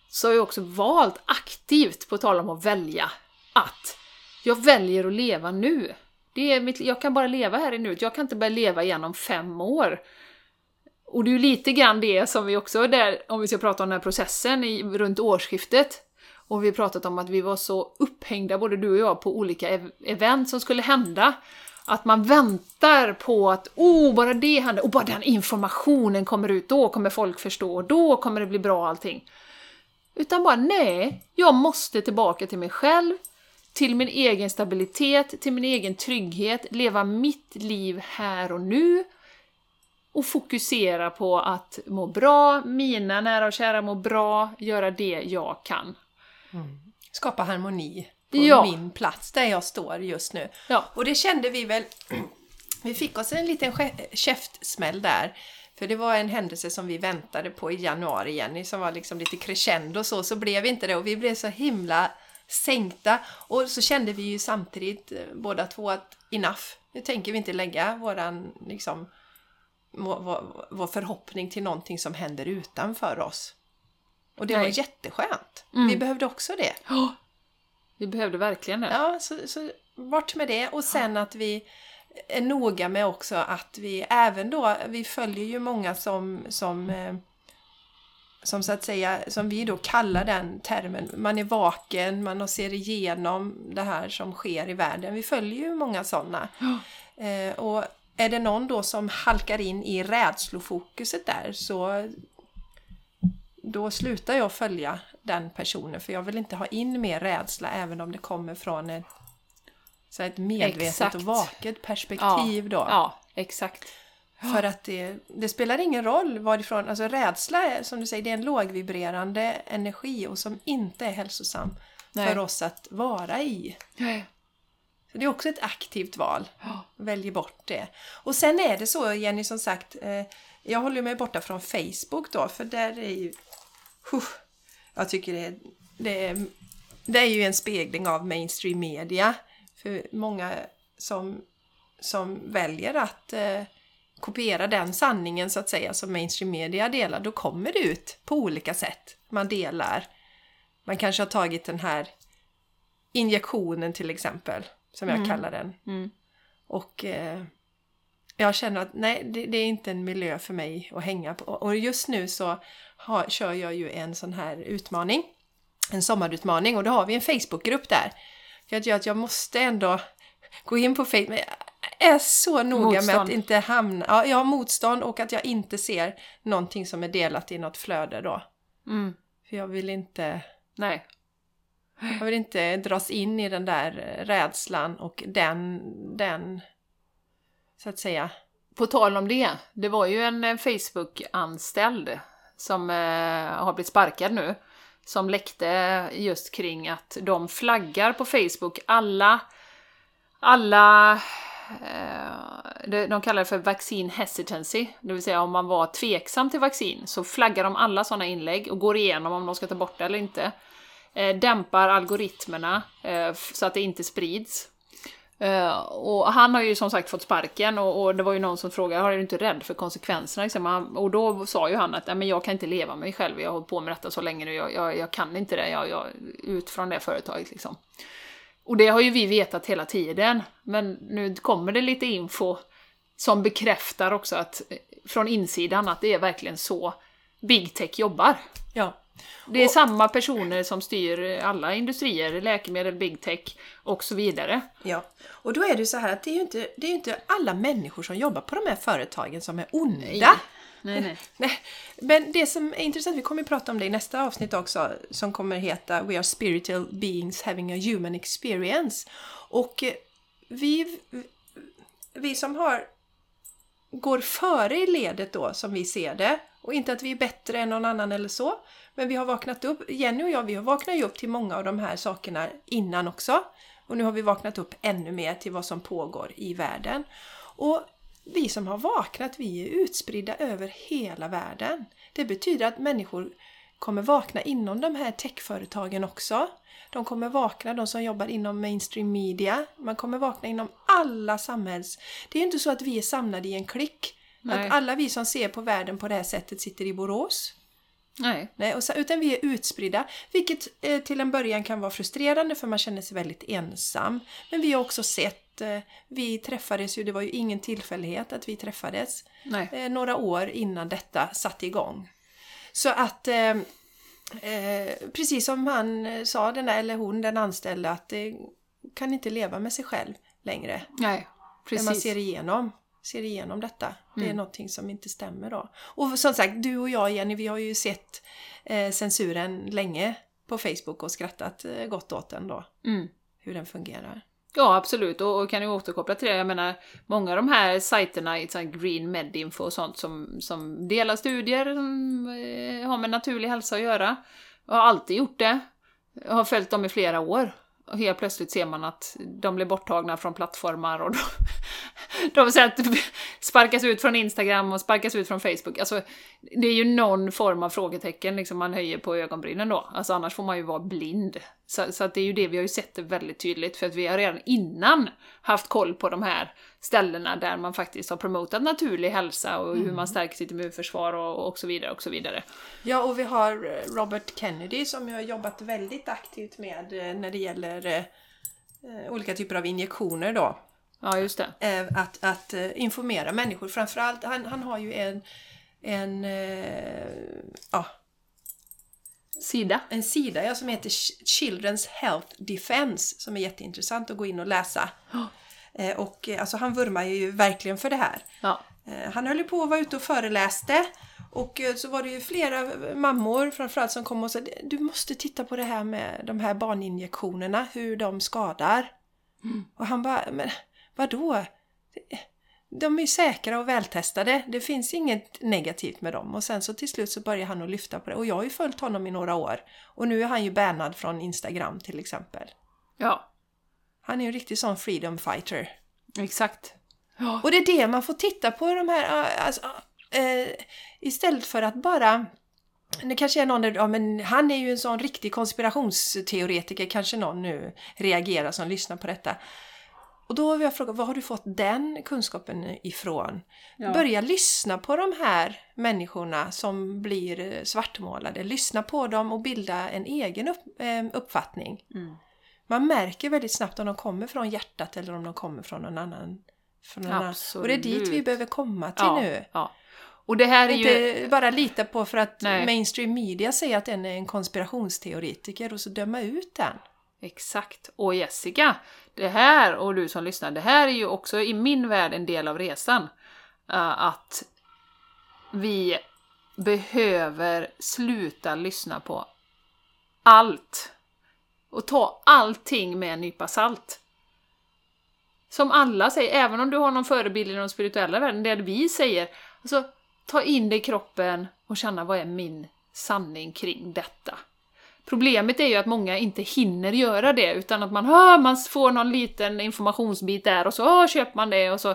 [SPEAKER 2] så har jag också valt aktivt, på tal om att välja, att jag väljer att leva nu. Det är mitt, jag kan bara leva här i nuet, jag kan inte börja leva igen om fem år. Och det är ju lite grann det som vi också, där, om vi ska prata om den här processen i, runt årsskiftet, och vi har pratat om att vi var så upphängda, både du och jag, på olika ev event som skulle hända. Att man väntar på att oh, bara det händer, och bara den informationen kommer ut, då kommer folk förstå, och då kommer det bli bra allting. Utan bara nej, jag måste tillbaka till mig själv, till min egen stabilitet, till min egen trygghet, leva mitt liv här och nu och fokusera på att må bra, mina nära och kära må bra, göra det jag kan. Mm.
[SPEAKER 1] Skapa harmoni på
[SPEAKER 2] Ja.
[SPEAKER 1] min plats där jag står just nu.
[SPEAKER 2] Ja.
[SPEAKER 1] Och det kände vi väl... Vi fick oss en liten kä- käftsmäll där. För det var en händelse som vi väntade på i januari, Jenny, som var liksom lite crescendo så, så blev inte det och vi blev så himla sänkta. Och så kände vi ju samtidigt eh, båda två att enough, nu tänker vi inte lägga våran liksom vår, vår, vår förhoppning till någonting som händer utanför oss. Och det
[SPEAKER 2] Nej.
[SPEAKER 1] var jätteskönt.
[SPEAKER 2] Mm.
[SPEAKER 1] Vi behövde också det.
[SPEAKER 2] Vi behövde verkligen det.
[SPEAKER 1] Ja, så, så bort med det. Och sen att vi är noga med också att vi även då, vi följer ju många som, som, eh, som så att säga, som vi då kallar den termen, man är vaken, man ser igenom det här som sker i världen. Vi följer ju många sådana. Eh, och är det någon då som halkar in i rädslofokuset där så då slutar jag följa den personen för jag vill inte ha in mer rädsla även om det kommer från ett, så ett medvetet
[SPEAKER 2] Exakt.
[SPEAKER 1] och vaket perspektiv då.
[SPEAKER 2] Ja, exakt.
[SPEAKER 1] För att det, det spelar ingen roll varifrån, alltså rädsla är som du säger, det är en lågvibrerande energi och som inte är hälsosam
[SPEAKER 2] Nej.
[SPEAKER 1] för oss att vara i.
[SPEAKER 2] Nej.
[SPEAKER 1] Så det är också ett aktivt val.
[SPEAKER 2] Ja.
[SPEAKER 1] Välj bort det. Och sen är det så Jenny som sagt, eh, jag håller mig borta från Facebook då för där är ju... Jag tycker det är, det, är, det är ju en spegling av mainstream media. För många som, som väljer att eh, kopiera den sanningen så att säga som mainstream media delar, då kommer det ut på olika sätt. Man delar. Man kanske har tagit den här injektionen till exempel, som jag kallar den.
[SPEAKER 2] Mm.
[SPEAKER 1] Och eh, jag känner att nej, det, det är inte en miljö för mig att hänga på. Och just nu så har, kör jag ju en sån här utmaning. En sommarutmaning och då har vi en Facebookgrupp där. För jag gör att jag måste ändå gå in på Facebook. är så noga med
[SPEAKER 2] Motstånd.
[SPEAKER 1] att inte hamna... Ja, jag har motstånd och att jag inte ser någonting som är delat i något flöde då.
[SPEAKER 2] Mm.
[SPEAKER 1] För jag vill inte...
[SPEAKER 2] Nej.
[SPEAKER 1] Jag vill inte dras in i den där rädslan och den... den så att säga.
[SPEAKER 2] På tal om det, det var ju en Facebook-anställd som eh, har blivit sparkad nu, som läckte just kring att de flaggar på Facebook alla, alla, eh, de kallar det för 'Vaccin hesitancy, det vill säga om man var tveksam till vaccin så flaggar de alla sådana inlägg och går igenom om de ska ta bort det eller inte. Eh, dämpar algoritmerna eh, så att det inte sprids. Uh, och han har ju som sagt fått sparken och, och det var ju någon som frågade, har du inte rädd för konsekvenserna? Liksom? Han, och då sa ju han att men jag kan inte leva med mig själv, jag har hållit på med detta så länge nu, jag, jag, jag kan inte det, jag, jag, ut från det företaget liksom. Och det har ju vi vetat hela tiden, men nu kommer det lite info som bekräftar också att eh, från insidan att det är verkligen så big tech jobbar.
[SPEAKER 1] Ja.
[SPEAKER 2] Det är samma personer som styr alla industrier, läkemedel, big tech och så vidare.
[SPEAKER 1] Ja, och då är det så här att det är ju inte, det är inte alla människor som jobbar på de här företagen som är onda.
[SPEAKER 2] Nej, nej.
[SPEAKER 1] Nej, men det som är intressant, vi kommer att prata om det i nästa avsnitt också, som kommer heta We are spiritual beings having a human experience. Och eh, vi, vi som har går före i ledet då, som vi ser det, och inte att vi är bättre än någon annan eller så, men vi har vaknat upp, Jenny och jag, vi har vaknat upp till många av de här sakerna innan också. Och nu har vi vaknat upp ännu mer till vad som pågår i världen. Och vi som har vaknat, vi är utspridda över hela världen. Det betyder att människor kommer vakna inom de här techföretagen också. De kommer vakna, de som jobbar inom mainstream media. Man kommer vakna inom alla samhälls... Det är ju inte så att vi är samlade i en klick.
[SPEAKER 2] Nej.
[SPEAKER 1] Att alla vi som ser på världen på det här sättet sitter i Borås.
[SPEAKER 2] nej.
[SPEAKER 1] Nej, och så, utan vi är utspridda, vilket eh, till en början kan vara frustrerande för man känner sig väldigt ensam. Men vi har också sett, eh, vi träffades ju, det var ju ingen tillfällighet att vi träffades, eh, några år innan detta satte igång. Så att, eh, eh, precis som han eh, sa, den där, eller hon, den anställda, att det kan inte leva med sig själv längre.
[SPEAKER 2] nej.
[SPEAKER 1] När man
[SPEAKER 2] Precis.
[SPEAKER 1] ser igenom, ser igenom detta. Det är
[SPEAKER 2] Mm.
[SPEAKER 1] någonting som inte stämmer då. Och som sagt, du och jag Jenny, vi har ju sett eh, censuren länge på Facebook och skrattat eh, gott åt den då.
[SPEAKER 2] Mm.
[SPEAKER 1] Hur den fungerar.
[SPEAKER 2] Ja, absolut. Och, och kan ju återkoppla till det. Jag menar, många av de här sajterna, Green Medinfo och sånt, som, som delar studier som eh, har med naturlig hälsa att göra. Jag har alltid gjort det. Jag har följt dem i flera år. Och helt plötsligt ser man att de blir borttagna från plattformar och de, de sparkas ut från Instagram och sparkas ut från Facebook. Alltså, det är ju någon form av frågetecken liksom man höjer på ögonbrynen då. Alltså annars får man ju vara blind. Så, så att det är ju det, vi har ju sett det väldigt tydligt för att vi har redan innan haft koll på de här ställena där man faktiskt har promotat naturlig hälsa och hur man stärker sitt immunförsvar och, och så vidare och så vidare.
[SPEAKER 1] Ja, och vi har eh, Robert Kennedy som ju har jobbat väldigt aktivt med eh, när det gäller eh, eh, olika typer av injektioner då.
[SPEAKER 2] Ja, just det.
[SPEAKER 1] eh, att, att informera människor. Framförallt, han, han har ju en, en, eh, ja,
[SPEAKER 2] Sida.
[SPEAKER 1] en sida ja, som heter Ch- Children's Health Defense som är jätteintressant att gå in och läsa. Eh, och eh, alltså han vurmar ju verkligen för det här.
[SPEAKER 2] Ja.
[SPEAKER 1] Eh, Han höll ju på att vara ute och föreläste och eh, så var det ju flera mammor framförallt som kom och sa du måste titta på det här med de här barninjektionerna, hur de skadar. Och han bara, men vadå? De är säkra och vältestade, det finns inget negativt med dem. Och sen så till slut så börjar han att lyfta på det och jag har ju följt honom i några år. Och nu är han ju bannad från Instagram till exempel.
[SPEAKER 2] Ja,
[SPEAKER 1] Han är ju en riktig sån freedom fighter.
[SPEAKER 2] exakt. Ja.
[SPEAKER 1] Och det är det man får titta på de här, alltså, äh, istället för att bara det kanske är någon där, ja men han är ju en sån riktig konspirationsteoretiker, kanske någon nu reagerar som lyssnar på detta. Och då vill jag fråga, var har du fått den kunskapen ifrån?
[SPEAKER 2] Ja.
[SPEAKER 1] Börja lyssna på de här människorna som blir eh, svartmålade. Lyssna på dem och bilda en egen upp, eh, uppfattning.
[SPEAKER 2] Mm.
[SPEAKER 1] Man märker väldigt snabbt om de kommer från hjärtat eller om de kommer från någon annan. Från någon annan. Och det är dit vi behöver komma till
[SPEAKER 2] ja,
[SPEAKER 1] nu.
[SPEAKER 2] Ja. Och det här är ju...
[SPEAKER 1] Inte bara lita på för att
[SPEAKER 2] Nej.
[SPEAKER 1] mainstream media säger att den är en konspirationsteoretiker och så döma ut den.
[SPEAKER 2] Exakt. Och Jessica, det här, och du som lyssnar, det här är ju också i min värld en del av resan. Uh, att vi behöver sluta lyssna på allt. Och ta allting med en nypa salt. Som alla säger, även om du har någon förebild i den spirituella världen, det vi säger, alltså ta in det i kroppen och känna vad är min sanning kring detta. Problemet är ju att många inte hinner göra det, utan att man, ah, man får någon liten informationsbit där och så ah, köper man det och så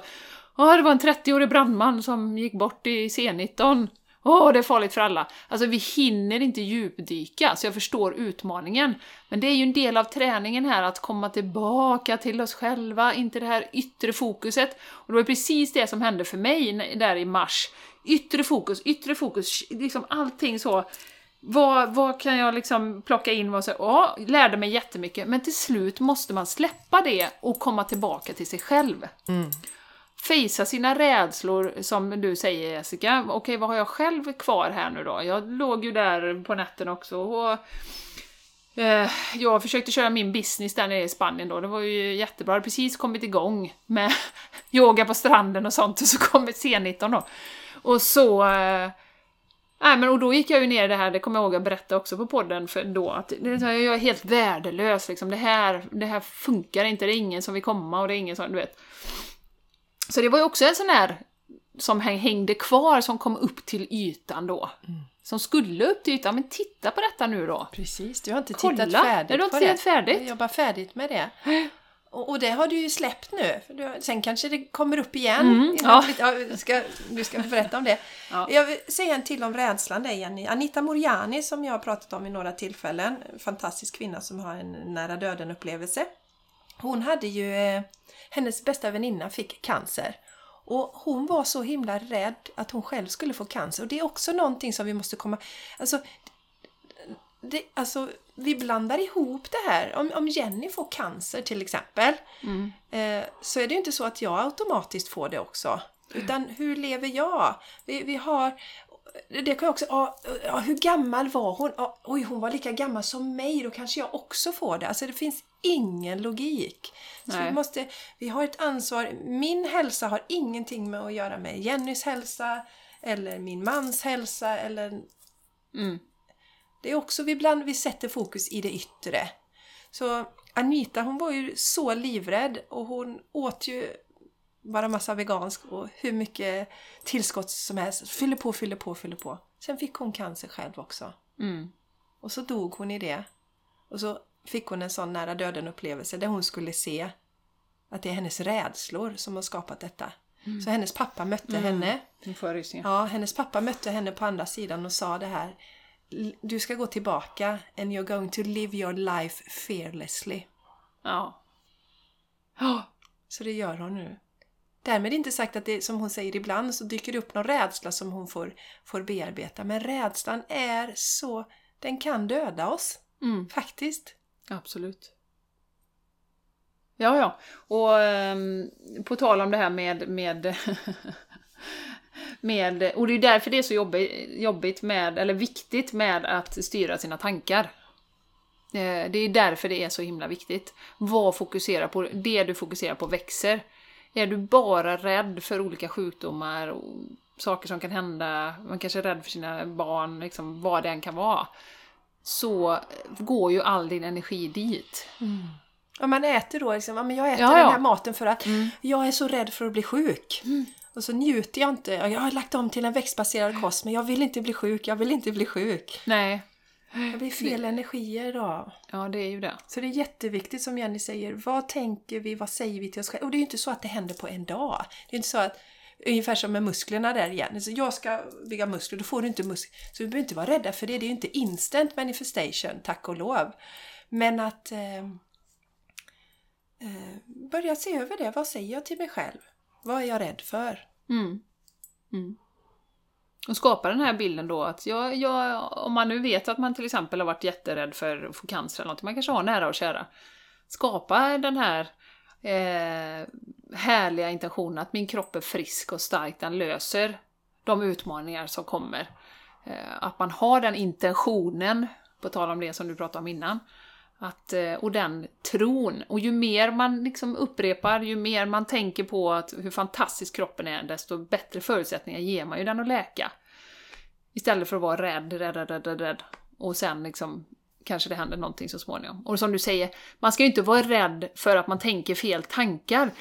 [SPEAKER 2] ah, det var en 30-årig brandman som gick bort i C19. Åh, oh, det är farligt för alla. Alltså vi hinner inte djupdyka, så jag förstår utmaningen. Men det är ju en del av träningen här, att komma tillbaka till oss själva, inte det här yttre fokuset. Och det var precis det som hände för mig där i mars. Yttre fokus, yttre fokus, liksom allting så. Vad, vad kan jag liksom plocka in? Vad så, ja, lärde mig jättemycket, men till slut måste man släppa det och komma tillbaka till sig själv.
[SPEAKER 1] Mm.
[SPEAKER 2] Fejsa sina rädslor, som du säger Jessica. Okej, vad har jag själv kvar här nu då? Jag låg ju där på natten också och eh, jag försökte köra min business där nere i Spanien då, det var ju jättebra. Jag hade precis kommit igång med yoga på stranden och sånt och så kom ett C19 då. Och så eh, Nej men och då gick jag ju ner i det här, det kommer jag ihåg att berätta också på podden för då, att jag är helt värdelös liksom. Det här, det här funkar inte, det är ingen som vill komma och det är ingen som, du vet. Så det var ju också en sån där som hängde kvar, som kom upp till ytan då. Mm. Som skulle upp till ytan, men titta på detta nu då!
[SPEAKER 1] Precis, du har inte Kolla. tittat färdigt
[SPEAKER 2] Nej, du har inte tittat färdigt.
[SPEAKER 1] Jag jobbar färdigt med det. Och, det har du ju släppt nu. sen kanske det kommer upp igen. Mm, ja. du, ska, du ska berätta om det. Ja. Jag vill säga en till om rädslan där Jenny. Anita Moriani som jag har pratat om i några tillfällen. En fantastisk kvinna som har en nära döden upplevelse. Hon hade ju, eh, hennes bästa väninna fick cancer. Och hon var så himla rädd att hon själv skulle få cancer. Och det är också någonting som vi måste komma... Alltså, det, alltså vi blandar ihop det här. Om, om Jenny får cancer till exempel mm. eh, så är det ju inte så att jag automatiskt får det också. Utan hur lever jag? Vi, vi har det kan jag också, ja, hur gammal var hon? oj, hon var lika gammal som mig, då kanske jag också får det. Alltså det finns ingen logik. Så vi, måste, vi har ett ansvar. Min hälsa har ingenting med att göra med Jennys hälsa eller min mans hälsa eller
[SPEAKER 2] mm.
[SPEAKER 1] Det är också vi, ibland vi sätter fokus i det yttre. Så Anita hon var ju så livrädd och hon åt ju bara massa vegansk och hur mycket tillskott som helst. Fyller på, fyller på, fyller på. Sen fick hon cancer själv också.
[SPEAKER 2] Mm.
[SPEAKER 1] Och så dog hon i det. Och så fick hon en sån nära döden upplevelse där hon skulle se att det är hennes rädslor som har skapat detta. Mm. Så hennes pappa mötte mm. henne. Ja, hennes pappa mötte henne på andra sidan och sa det här du ska gå tillbaka and you're going to live your life fearlessly.
[SPEAKER 2] Ja.
[SPEAKER 1] Ja. Så det gör hon nu. Därmed inte sagt att det, som hon säger ibland, så dyker det upp någon rädsla som hon får, får bearbeta. Men rädslan är så... Den kan döda oss.
[SPEAKER 2] Mm.
[SPEAKER 1] Faktiskt.
[SPEAKER 2] Absolut. Ja, ja. Och um, på tal om det här med, med med, och det är därför det är så jobbigt, med, eller viktigt med att styra sina tankar. Eh, det är därför det är så himla viktigt. Vad fokuserar på, det du fokuserar på växer. Är du bara rädd för olika sjukdomar, och saker som kan hända, man kanske är rädd för sina barn, liksom vad det än kan vara, så går ju all din energi dit.
[SPEAKER 1] Mm. Om man äter då, liksom, men jag äter ja, ja. den här maten för att mm. jag är så rädd för att bli sjuk.
[SPEAKER 2] Mm.
[SPEAKER 1] Och så njuter jag inte. Jag har lagt om till en växtbaserad kost men jag vill inte bli sjuk, jag vill inte bli sjuk.
[SPEAKER 2] Nej.
[SPEAKER 1] Det blir fel
[SPEAKER 2] det...
[SPEAKER 1] energier då.
[SPEAKER 2] Ja, det är ju det.
[SPEAKER 1] Så det är jätteviktigt som Jenny säger. Vad tänker vi? Vad säger vi till oss själva? Och det är ju inte så att det händer på en dag. Det är inte så att Ungefär som med musklerna där igen. Så jag ska bygga muskler, då får du inte muskler. Så vi behöver inte vara rädda för det. Det är ju inte instant manifestation, tack och lov. Men att eh, eh, börja se över det. Vad säger jag till mig själv? Vad är jag rädd för?
[SPEAKER 2] Mm. Mm. Och skapa den här bilden då att jag, jag, om man nu vet att man till exempel har varit jätterädd för att få cancer eller något, man kanske har nära och kära. Skapa den här eh, härliga intentionen att min kropp är frisk och stark, den löser de utmaningar som kommer. Eh, att man har den intentionen, på tal om det som du pratade om innan, att, eh, och den tron. Och ju mer man liksom upprepar, ju mer man tänker på att hur fantastisk kroppen är, desto bättre förutsättningar ger man ju den att läka. Istället för att vara rädd, rädd, rädd, rädd, rädd. Och sen liksom kanske det händer någonting så småningom. Och som du säger, man ska ju inte vara rädd för att man tänker fel tankar.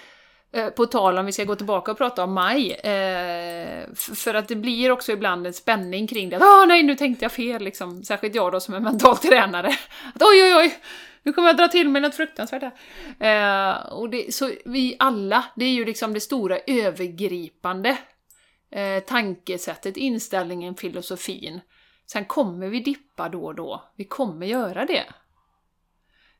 [SPEAKER 2] Eh, på tal om, vi ska gå tillbaka och prata om maj, eh, för att det blir också ibland en spänning kring det. Åh ah, nej, nu tänkte jag fel, liksom. Särskilt jag då som är mental tränare. Att, oj, oj, oj, nu kommer jag dra till mig något fruktansvärt här. Eh, och det, så vi alla, det är ju liksom det stora övergripande eh, tankesättet, inställningen, filosofin. Sen kommer vi dippa då och då. Vi kommer göra det.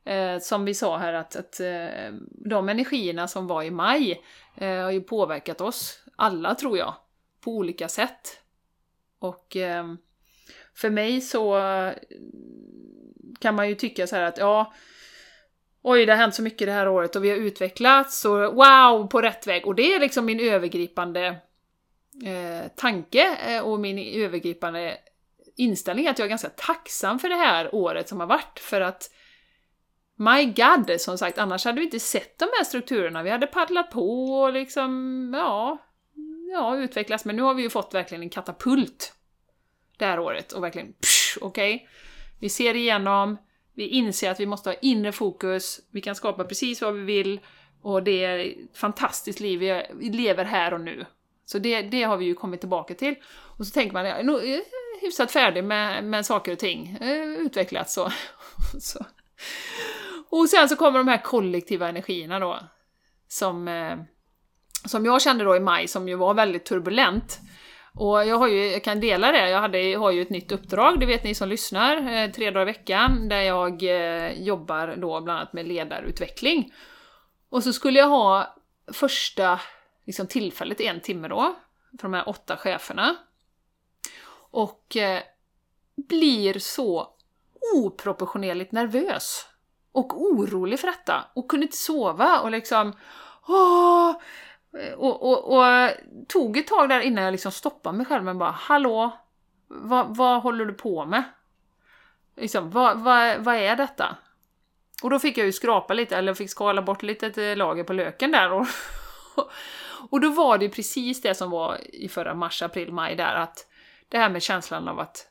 [SPEAKER 2] Eh, som vi sa här att, att eh, de energierna som var i maj eh, har ju påverkat oss alla tror jag, på olika sätt. Och eh, för mig så eh, kan man ju tycka så här att ja, oj det har hänt så mycket det här året och vi har utvecklats och wow, på rätt väg. Och det är liksom min övergripande eh, tanke eh, och min övergripande inställning att jag är ganska tacksam för det här året som har varit, för att My God, som sagt, annars hade vi inte sett de här strukturerna. Vi hade paddlat på och liksom, ja, ja, utvecklats. Men nu har vi ju fått verkligen en katapult det här året och verkligen okej. Okay? Vi ser igenom, vi inser att vi måste ha inre fokus, vi kan skapa precis vad vi vill och det är ett fantastiskt liv, vi lever här och nu. Så det, det har vi ju kommit tillbaka till. Och så tänker man, jag är nog eh, hyfsat färdig med, med saker och ting, eh, utvecklats så. så. Och sen så kommer de här kollektiva energierna då, som, eh, som jag kände då i maj, som ju var väldigt turbulent. Och jag, har ju, jag kan dela det, jag, hade, har ju ett nytt uppdrag, det vet ni som lyssnar, eh, tre dagar i veckan, där jag eh, jobbar då bland annat med ledarutveckling. Och så skulle jag ha första liksom, tillfället, en timme då, för de här åtta cheferna. Och eh, blir så oproportionerligt nervös och orolig för detta och kunde inte sova och liksom åh, och, och, och tog ett tag där innan jag liksom stoppade mig själv men bara hallå, vad, vad håller du på med? Liksom, vad, vad, vad är detta? Och då fick jag ju skrapa lite, eller fick skala bort lite eh, lager på löken där. Och, och då var det precis det som var i förra mars, april, maj där, att det här med känslan av att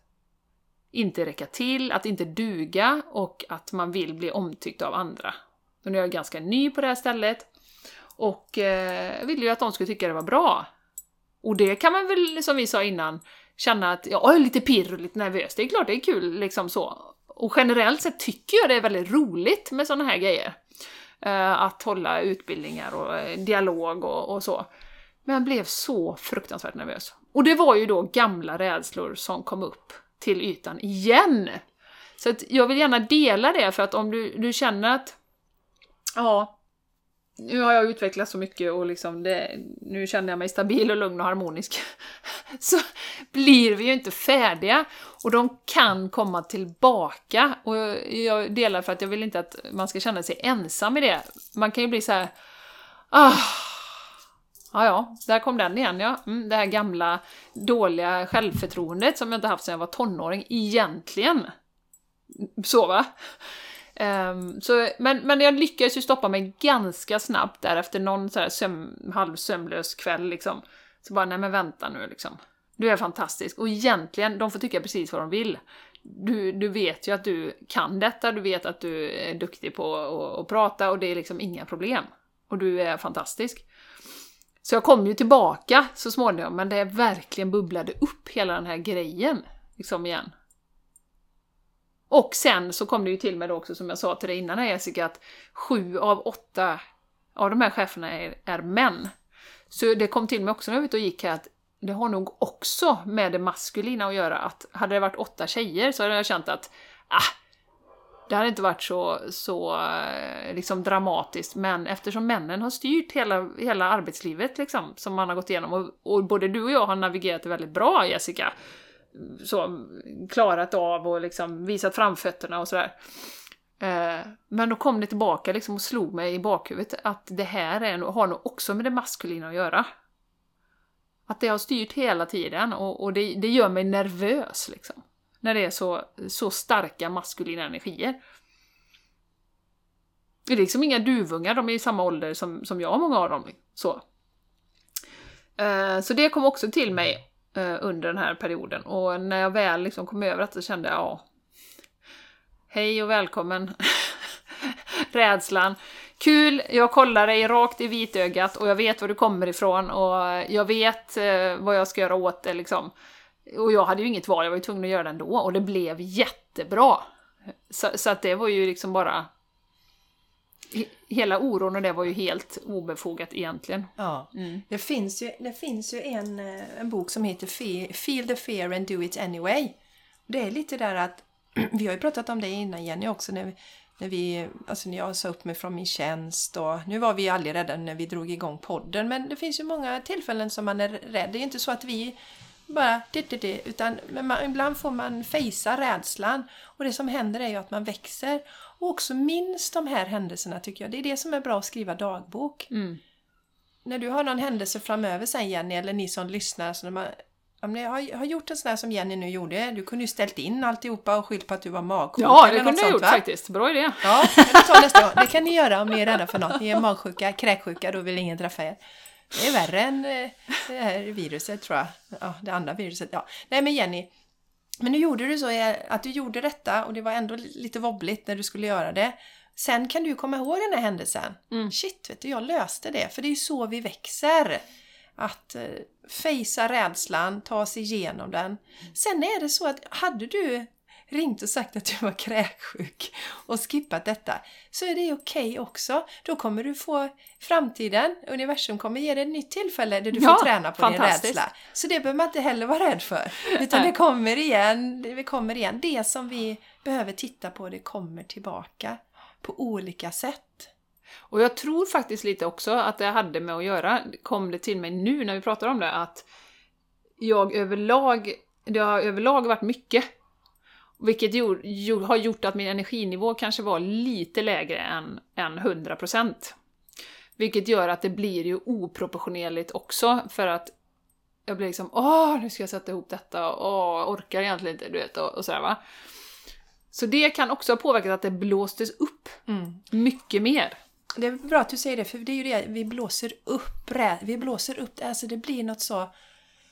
[SPEAKER 2] inte räcka till, att inte duga och att man vill bli omtyckt av andra. Men nu är jag ganska ny på det här stället och eh, ville ju att de skulle tycka det var bra. Och det kan man väl, som vi sa innan, känna att jag är lite pirr och lite nervös. Det är klart det är kul liksom så. Och generellt sett tycker jag det är väldigt roligt med sådana här grejer. Eh, att hålla utbildningar och eh, dialog och, och så. Men jag blev så fruktansvärt nervös. Och det var ju då gamla rädslor som kom upp till ytan igen. Så att jag vill gärna dela det för att om du, du känner att ja, nu har jag utvecklats så mycket och liksom det, nu känner jag mig stabil och lugn och harmonisk. så blir vi ju inte färdiga och de kan komma tillbaka. Och jag delar för att jag vill inte att man ska känna sig ensam i det. Man kan ju bli så här, ah, Ja, ja, där kom den igen ja. Mm, det här gamla dåliga självförtroendet som jag inte haft sedan jag var tonåring, egentligen. Så va? Um, så, men, men jag lyckades ju stoppa mig ganska snabbt där efter någon så här söm, halvsömnlös kväll liksom. Så bara, nej men vänta nu liksom. Du är fantastisk. Och egentligen, de får tycka precis vad de vill. Du, du vet ju att du kan detta, du vet att du är duktig på att prata och det är liksom inga problem. Och du är fantastisk. Så jag kom ju tillbaka så småningom, men det verkligen bubblade upp hela den här grejen liksom igen. Och sen så kom det ju till mig då också, som jag sa till dig innan här Jessica, att sju av åtta av de här cheferna är, är män. Så det kom till mig också när jag var ute och gick här att det har nog också med det maskulina att göra, att hade det varit åtta tjejer så hade jag känt att ah, det hade inte varit så, så eh, liksom dramatiskt, men eftersom männen har styrt hela, hela arbetslivet liksom, som man har gått igenom, och, och både du och jag har navigerat det väldigt bra, Jessica, så, klarat av och liksom visat framfötterna och sådär. Eh, men då kom det tillbaka liksom och slog mig i bakhuvudet att det här är, har nog också med det maskulina att göra. Att det har styrt hela tiden och, och det, det gör mig nervös liksom. När det är så, så starka maskulina energier. Det är liksom inga duvungar, de är i samma ålder som, som jag, många av dem. Så. Eh, så det kom också till mig eh, under den här perioden och när jag väl liksom kom över att så kände jag ja, hej och välkommen rädslan. Kul, jag kollar dig rakt i vitögat och jag vet var du kommer ifrån och jag vet eh, vad jag ska göra åt det liksom. Och jag hade ju inget val, jag var ju tvungen att göra det ändå och det blev jättebra. Så, så att det var ju liksom bara... he- Hela oron och det var ju helt obefogat egentligen.
[SPEAKER 1] Ja.
[SPEAKER 2] Mm.
[SPEAKER 1] Det, finns ju, det finns ju en, eh, en bok som heter Fe- Feel the fear and do it anyway. Det är lite där att, vi har ju pratat om det innan Jenny också, när vi, när, vi, alltså när jag sa upp mig från min tjänst och nu var vi aldrig rädda när vi drog igång podden men det finns ju många tillfällen som man är rädd. Det är ju inte så att vi bara det, det, det, utan men man, ibland får man fejsa rädslan och det som händer är ju att man växer och också minns de här händelserna tycker jag. Det är det som är bra att skriva dagbok
[SPEAKER 2] Mm.
[SPEAKER 1] när du har någon händelse framöver sen Jenny, eller ni som lyssnar, så när man, om ni har, har gjort en sån här som Jenny nu gjorde, du kunde ju ställt in alltihopa och skyllt på att du var magsjuk
[SPEAKER 2] Ja, det
[SPEAKER 1] eller
[SPEAKER 2] kunde jag gjort
[SPEAKER 1] va?
[SPEAKER 2] faktiskt. Bra idé.
[SPEAKER 1] Ja, det tar nästa gång. Det kan ni göra om ni är rädda för något. Ni är magsjuka, kräksjuka, då vill ingen träffa er. Det är värre än eh, det här viruset tror jag. Ja, det andra viruset. Ja. Nej men Jenny, men nu gjorde du så eh, att du gjorde detta och det var ändå lite wobbligt när du skulle göra det. Sen kan du komma ihåg den här händelsen.
[SPEAKER 2] Mm.
[SPEAKER 1] Shit, vet du, jag löste det. För det är ju så vi växer. Att eh, fejsa rädslan, ta sig igenom den. Sen är det så att hade du ringt och sagt att du var kräksjuk och skippat detta så är det okej också. Då kommer du få framtiden, universum kommer ge dig ett nytt tillfälle där du
[SPEAKER 2] Ja,
[SPEAKER 1] får träna på din rädsla. Så det behöver man inte heller vara rädd för. Utan det kommer igen, det kommer igen. Det som vi behöver titta på, det kommer tillbaka på olika sätt.
[SPEAKER 2] Och jag tror faktiskt lite också att det hade med att göra, kom det till mig nu när vi pratar om det, att jag överlag, det har överlag varit mycket. Vilket gjort, gjort, har gjort att min energinivå kanske var lite lägre än, än 100%. Vilket gör att det blir ju oproportionerligt också, för att jag blir liksom åh, nu ska jag sätta ihop detta, åh, orkar egentligen inte, du vet, och, och sådär va. Så det kan också ha påverkat att det blåstes upp mycket mer.
[SPEAKER 1] Det är bra att du säger det, för det är ju det, vi blåser upp vi blåser upp alltså det blir något så...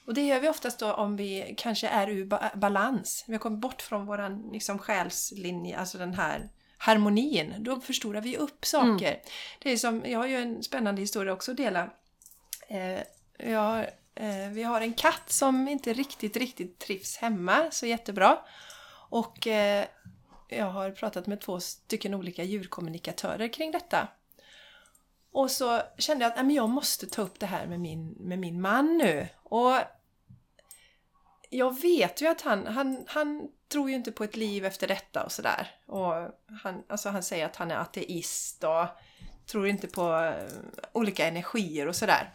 [SPEAKER 1] Och det gör vi oftast då om vi kanske är ur ba- balans. Vi har kommit bort från våran liksom själslinje, alltså den här harmonin. Då förstorar vi upp saker. Det är som, jag har ju en spännande historia också att dela. Eh, jag, eh, vi har en katt som inte riktigt, riktigt trivs hemma så jättebra. Och eh, jag har pratat med två stycken olika djurkommunikatörer kring detta. Och så kände jag att nej, men jag måste ta upp det här med min, med min man nu. Och jag vet ju att han, han, han tror ju inte på ett liv efter detta och sådär. Och han, alltså han säger att han är ateist och tror inte på eh, olika energier och sådär.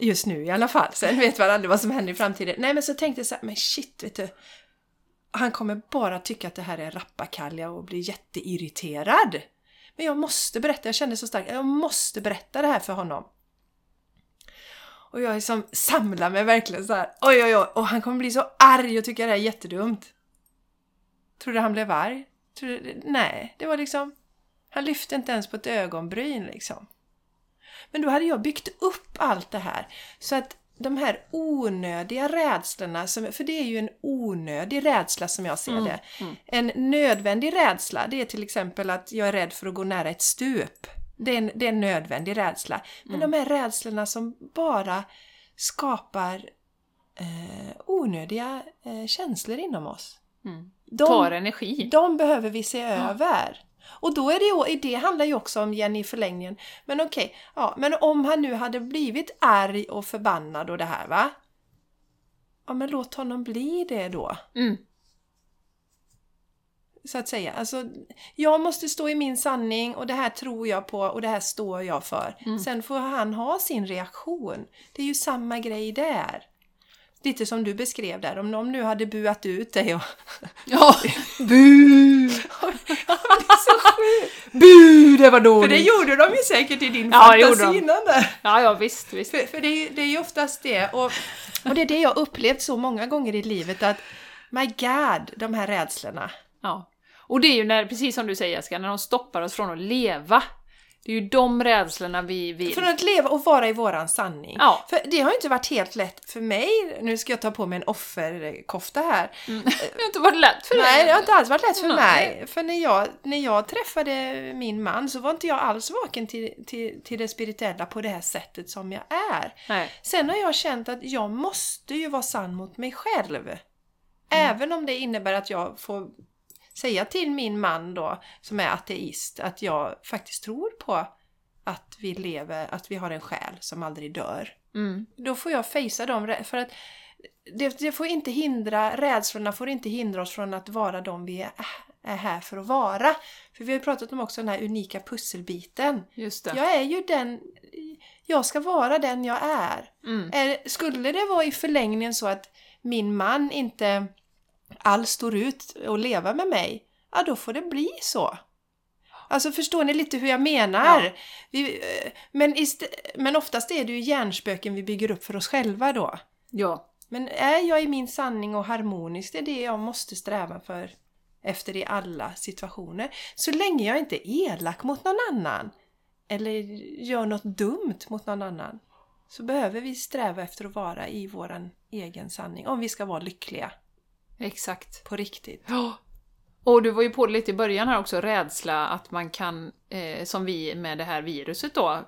[SPEAKER 1] Just nu i alla fall. Sen vet man aldrig vad som händer i framtiden. Nej men så tänkte jag så här, men shit vet du. Han kommer bara tycka att det här är rappakalja och bli jätteirriterad. Men jag måste berätta, jag kände så starkt, jag måste berätta det här för honom. Och jag liksom samlar mig verkligen så här. oj oj oj, och han kommer bli så arg och tycka det här är jättedumt. Tror du han blev arg? Tror du, nej, det var liksom, han lyfte inte ens på ett ögonbryn liksom. Men då hade jag byggt upp allt det här. Så att de här onödiga rädslorna, som, för det är ju en onödig rädsla som jag ser det. En nödvändig rädsla, det är till exempel att jag är rädd för att gå nära ett stup. Det är en, det är en nödvändig rädsla. Men de här rädslorna som bara skapar eh, onödiga eh, känslor inom oss.
[SPEAKER 2] Mm.
[SPEAKER 1] De,
[SPEAKER 2] Tar energi.
[SPEAKER 1] de behöver vi se över. Och då är det ju, det handlar ju också om Jenny i förlängningen. Men okej, ja, men om han nu hade blivit arg och förbannad och det här va? Ja men låt honom bli det då.
[SPEAKER 2] Mm.
[SPEAKER 1] Så att säga. Alltså, jag måste stå i min sanning och det här tror jag på och det här står jag för. Sen får han ha sin reaktion. Det är ju samma grej där. Lite som du beskrev där, om någon nu hade buat ut dig och...
[SPEAKER 2] Ja!
[SPEAKER 1] Bu! det är så sjukt!
[SPEAKER 2] Bu, det var
[SPEAKER 1] För
[SPEAKER 2] dåligt!
[SPEAKER 1] det gjorde de ju säkert i din
[SPEAKER 2] Ja,
[SPEAKER 1] fantasi
[SPEAKER 2] de.
[SPEAKER 1] innan där.
[SPEAKER 2] Ja, ja visst, visst.
[SPEAKER 1] För, för det, är, det är ju oftast det. Och, och det är det jag upplevt så många gånger i livet att My God, de här rädslorna.
[SPEAKER 2] Ja. Och det är ju när, precis som du säger Jessica, när de stoppar oss från att leva. Det är ju de rädslorna vi vill...
[SPEAKER 1] Från att leva och vara i våran sanning.
[SPEAKER 2] Ja.
[SPEAKER 1] För det har ju inte varit helt lätt för mig, nu ska jag ta på mig en offerkofta här.
[SPEAKER 2] Det har inte varit lätt för dig.
[SPEAKER 1] Nej, det har inte alls varit lätt för
[SPEAKER 2] Nej.
[SPEAKER 1] mig. För när jag, när jag träffade min man så var inte jag alls vaken till, till, till det spirituella på det här sättet som jag är.
[SPEAKER 2] Nej.
[SPEAKER 1] Sen har jag känt att jag måste ju vara sann mot mig själv.
[SPEAKER 2] Mm.
[SPEAKER 1] Även om det innebär att jag får säga till min man då, som är ateist, att jag faktiskt tror på att vi lever, att vi har en själ som aldrig dör.
[SPEAKER 2] Mm.
[SPEAKER 1] Då får jag fejsa dem, för att det, det får inte hindra, rädslorna får inte hindra oss från att vara de vi är, är här för att vara. För vi har ju pratat om också den här unika pusselbiten.
[SPEAKER 2] Just det.
[SPEAKER 1] Jag är ju den, jag ska vara den jag är.
[SPEAKER 2] Mm.
[SPEAKER 1] Är, skulle det vara i förlängningen så att min man inte alls står ut och leva med mig, ja då får det bli så. Alltså förstår ni lite hur jag menar?
[SPEAKER 2] Ja.
[SPEAKER 1] Vi, eh, men, men oftast är det ju hjärnspöken vi bygger upp för oss själva då.
[SPEAKER 2] Ja.
[SPEAKER 1] Men är jag i min sanning och harmonisk, det är det jag måste sträva för efter i alla situationer. Så länge jag inte är elak mot någon annan eller gör något dumt mot någon annan så behöver vi sträva efter att vara i våran egen sanning om vi ska vara lyckliga
[SPEAKER 2] Exakt.
[SPEAKER 1] på riktigt.
[SPEAKER 2] Ja. Och du var ju på det lite i början här också, rädsla att man kan, eh, som vi med det här viruset då,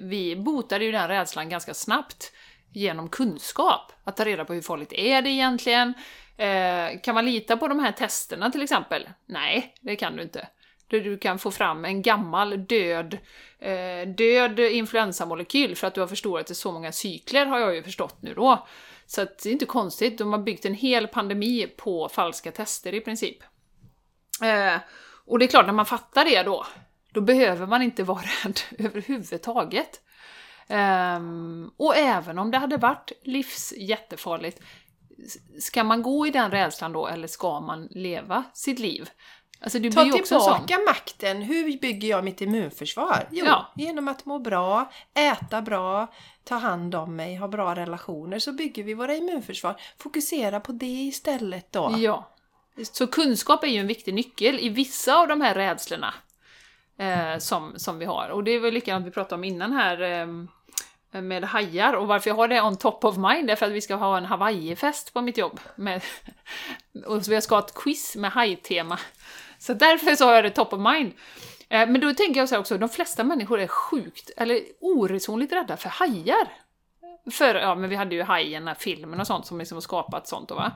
[SPEAKER 2] vi- botade ju den rädslan ganska snabbt genom kunskap. Att ta reda på hur farligt är det egentligen? Eh, kan man lita på de här testerna till exempel? Nej, det kan du inte. Du, du kan få fram en gammal död, eh, död influensamolekyl för att du har förstorat det så många cykler har jag ju förstått nu då. Så att det är inte konstigt, de har byggt en hel pandemi på falska tester i princip. Eh, och det är klart, när man fattar det då, då behöver man inte vara rädd överhuvudtaget. Ehm, och även om det hade varit livs jättefarligt, s- ska man gå i den rädslan då, eller ska man leva sitt liv? Alltså
[SPEAKER 1] Ta
[SPEAKER 2] en sån...
[SPEAKER 1] tillbaka makten. Hur bygger jag mitt immunförsvar? Jo,
[SPEAKER 2] Ja.
[SPEAKER 1] genom att må bra, äta bra, ta hand om mig, ha bra relationer så bygger vi våra immunförsvar. Fokusera på det istället då.
[SPEAKER 2] Ja. Så kunskap är ju en viktig nyckel i vissa av de här rädslorna eh, som, som vi har. Och det är väl likadant vi pratade om innan här eh, med hajar. Och varför jag har det on top of mind är för att vi ska ha en hawaiifest på mitt jobb. Med, och så vi ska ha ett quiz med hajtema. Så därför så har jag det top of mind. Eh, men då tänker jag så här också, de flesta människor är sjukt, eller oresonligt rädda för hajar. För, ja men vi hade ju Hajen, den här filmen och sånt som liksom har skapat sånt då va.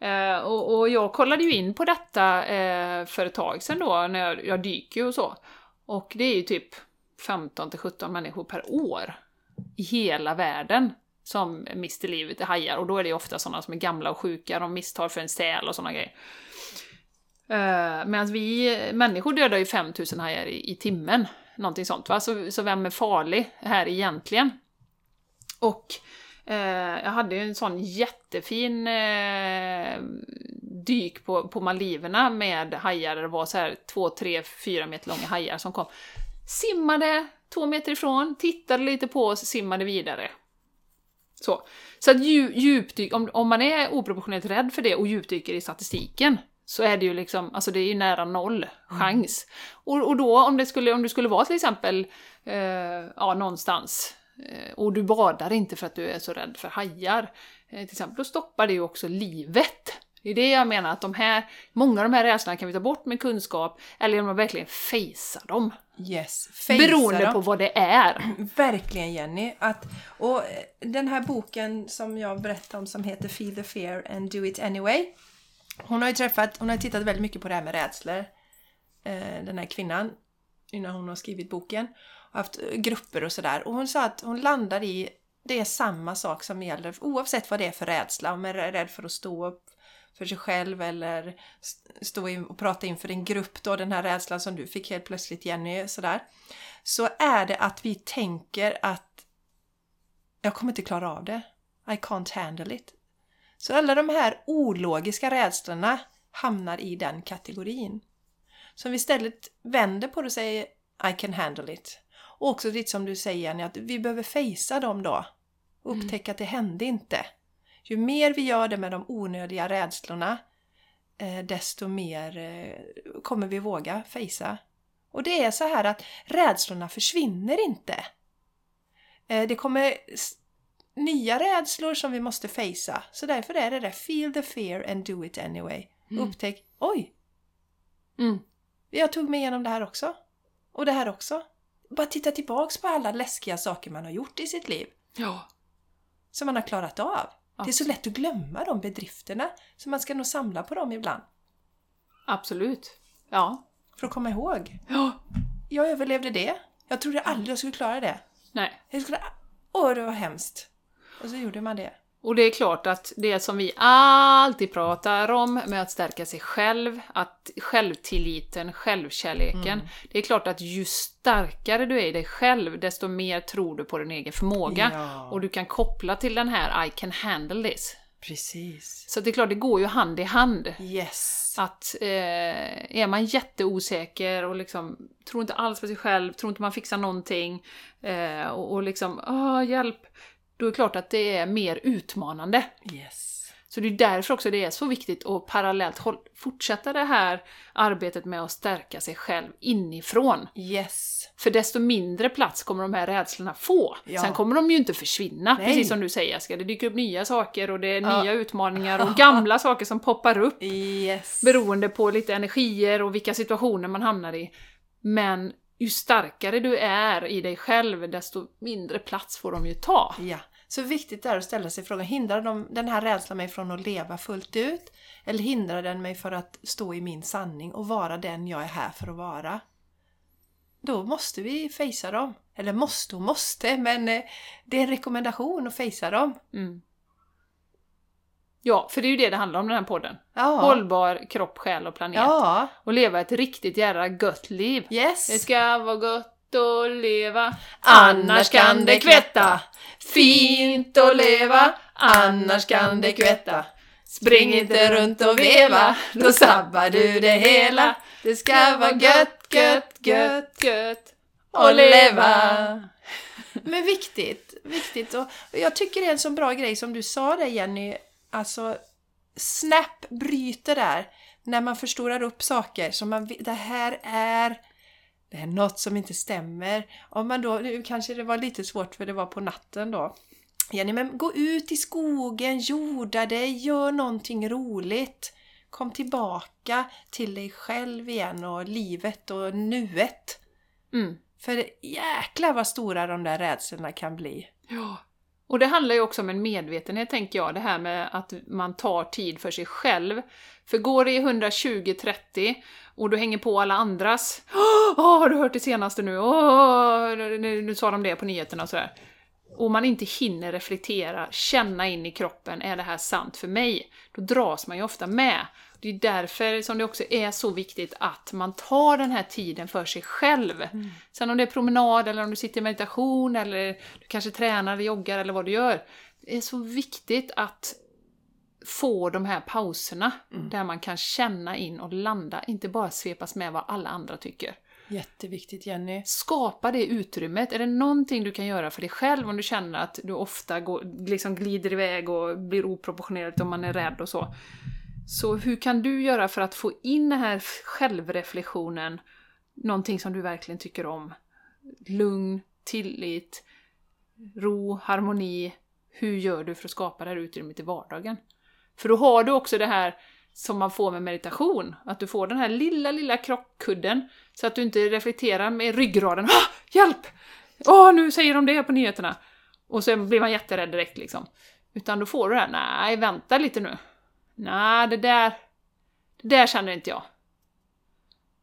[SPEAKER 2] Eh, och, och jag kollade ju in på detta eh, för ett tag sedan då, när jag, jag dyker och så. Och det är ju typ 15 till 17 människor per år i hela världen som mister livet i hajar. Och då är det ju ofta sådana som är gamla och sjuka, de misstar för en säl och sådana grejer. Uh, Medan vi människor dödar ju 5000 hajar i, i timmen, någonting sånt va. Så, så vem är farlig här egentligen? Och eh, jag hade ju en sån jättefin eh, dyk på, på Maldiverna med hajar det var så här 2, 3, 4 meter långa hajar som kom. Simmade två meter ifrån, tittade lite på oss, simmade vidare. Så, så att dju, djupdyk, om, om man är oproportionerligt rädd för det och djupdyker i statistiken så är det ju liksom, alltså det är ju nära noll chans. Och, och då om det skulle, om du skulle vara till exempel, eh, ja någonstans, eh, och du badar inte för att du är så rädd för hajar, eh, till exempel, då stoppar det ju också livet. Det är det jag menar, att de här, många av de här rädslorna kan vi ta bort med kunskap, eller genom att verkligen fejsa dem.
[SPEAKER 1] Yes. Fejsa
[SPEAKER 2] Beroende
[SPEAKER 1] dem.
[SPEAKER 2] på vad det är.
[SPEAKER 1] Verkligen Jenny. Att, och eh, den här boken som jag berättade om som heter Feel the fear and do it anyway. Hon har ju träffat, hon har ju tittat väldigt mycket på det här med rädslor. Eh, den här kvinnan. Innan hon har skrivit boken. Och haft eh, grupper och sådär. Och hon sa att hon landar i, det är samma sak som gäller oavsett vad det är för rädsla. Om man är rädd för att stå upp för sig själv eller stå in och prata inför en grupp då, den här rädslan som du fick helt plötsligt Jenny, sådär. Så är det att vi tänker att jag kommer inte klara av det. I can't handle it. Så alla de här ologiska rädslorna hamnar i den kategorin. Så om vi istället vänder på det och säger I can handle it. Och också lite som du säger Jenny, att vi behöver fejsa dem då. Upptäcka att det hände inte. Ju mer vi gör det med de onödiga rädslorna eh, desto mer eh, kommer vi våga fejsa. Och det är så här att rädslorna försvinner inte. Eh, det kommer nya rädslor som vi måste fejsa. Så därför är det där feel the fear and do it anyway.
[SPEAKER 2] Mm.
[SPEAKER 1] Upptäck, oj,
[SPEAKER 2] Mm.
[SPEAKER 1] jag tog mig igenom det här också. Och det här också. Bara titta tillbaks på alla läskiga saker man har gjort i sitt liv.
[SPEAKER 2] Ja.
[SPEAKER 1] Som man har klarat av. Det är så
[SPEAKER 2] Absolut.
[SPEAKER 1] lätt att glömma de bedrifterna. Så man ska nog samla på dem ibland.
[SPEAKER 2] Absolut. Ja.
[SPEAKER 1] För att komma ihåg.
[SPEAKER 2] Ja.
[SPEAKER 1] Jag överlevde det. Jag trodde aldrig jag skulle klara det.
[SPEAKER 2] Nej.
[SPEAKER 1] Jag skulle... Åh, det var hemskt. Och så gjorde man det.
[SPEAKER 2] Och det är klart att det som vi alltid pratar om med att stärka sig själv, att självtilliten, självkärleken. Det är klart att ju starkare du är i dig själv, desto mer tror du på din egen förmåga.
[SPEAKER 1] Ja.
[SPEAKER 2] Och du kan koppla till den här I can handle this.
[SPEAKER 1] Precis.
[SPEAKER 2] Så det är klart, det går ju hand i hand.
[SPEAKER 1] Yes.
[SPEAKER 2] Att eh, är man jätteosäker och liksom tror inte alls på sig själv, tror inte man fixar någonting eh, och, och liksom åh, hjälp, då är det klart att det är mer utmanande.
[SPEAKER 1] Yes.
[SPEAKER 2] Så det är därför också det är så viktigt att parallellt fortsätta det här arbetet med att stärka sig själv inifrån.
[SPEAKER 1] Yes.
[SPEAKER 2] För desto mindre plats kommer de här rädslorna få.
[SPEAKER 1] Ja.
[SPEAKER 2] Sen kommer de ju inte försvinna,
[SPEAKER 1] Nej.
[SPEAKER 2] precis som du säger Jessica. Det dyker upp nya saker och det är
[SPEAKER 1] Ja.
[SPEAKER 2] nya utmaningar och gamla saker som poppar upp.
[SPEAKER 1] Yes.
[SPEAKER 2] Beroende på lite energier och vilka situationer man hamnar i. Men ju starkare du är i dig själv, desto mindre plats får de ju ta.
[SPEAKER 1] Ja. Så viktigt är att ställa sig frågan, hindrar de, den här rädslan mig från att leva fullt ut? Eller hindrar den mig för att stå i min sanning och vara den jag är här för att vara? Då måste vi fejsa dem. Eller måste och måste, men eh, det är en rekommendation att fejsa dem.
[SPEAKER 2] Mm. Ja, för det är ju det det handlar om den här podden.
[SPEAKER 1] Ja.
[SPEAKER 2] Hållbar kropp, själ och planet.
[SPEAKER 1] Ja.
[SPEAKER 2] Och leva ett riktigt jävla gött liv.
[SPEAKER 1] Yes.
[SPEAKER 2] Det ska vara gott att leva,
[SPEAKER 1] Annars kan det kvätta. Fint att leva, annars kan det kvätta. Spring inte runt och veva, då sabbar du det hela. Det ska vara gött, gött, gött
[SPEAKER 2] gött
[SPEAKER 1] att leva. Men viktigt, viktigt. Och jag tycker det är en så bra grej som du sa där Jenny. Alltså, Snap bryter där. När man förstorar upp saker som man det här är det är något som inte stämmer. Om man då, nu kanske det var lite svårt för det var på natten då. Jenny, men gå ut i skogen, jorda dig, gör någonting roligt. Kom tillbaka till dig själv igen och livet och nuet.
[SPEAKER 2] Mm.
[SPEAKER 1] För jäklar vad stora de där rädslorna kan bli.
[SPEAKER 2] Ja. Och det handlar ju också om en medvetenhet, tänker jag, det här med att man tar tid för sig själv. För går det i 120-30 och du hänger på alla andras Åh, har du hört det senaste nu? Åh, nu, sa de det på nyheterna och sådär. Och man inte hinner reflektera, känna in i kroppen, är det här sant för mig? Då dras man ju ofta med. Det är därför som det också är så viktigt att man tar den här tiden för sig själv. Sen om det är promenad, eller om du sitter i meditation, eller du kanske tränar eller joggar, eller vad du gör. Det är så viktigt att få de här pauserna, där man kan känna in och landa, inte bara svepas med vad alla andra tycker.
[SPEAKER 1] Jätteviktigt Jenny.
[SPEAKER 2] Skapa det utrymmet. Är det någonting du kan göra för dig själv om du känner att du ofta går, liksom glider iväg och blir oproportionerligt om man är rädd och så. Så hur kan du göra för att få in den här självreflektionen, någonting som du verkligen tycker om? Lugn, tillit, ro, harmoni. Hur gör du för att skapa det här utrymmet i vardagen? För då har du också det här som man får med meditation, att du får den här lilla, lilla krockkudden så att du inte reflekterar med ryggraden ah, Hjälp! Åh, nu säger de det på nyheterna! Och sen blir man jätterädd direkt liksom. Utan då får du det här, nej, vänta lite nu. Nej, det där, det där känner inte jag.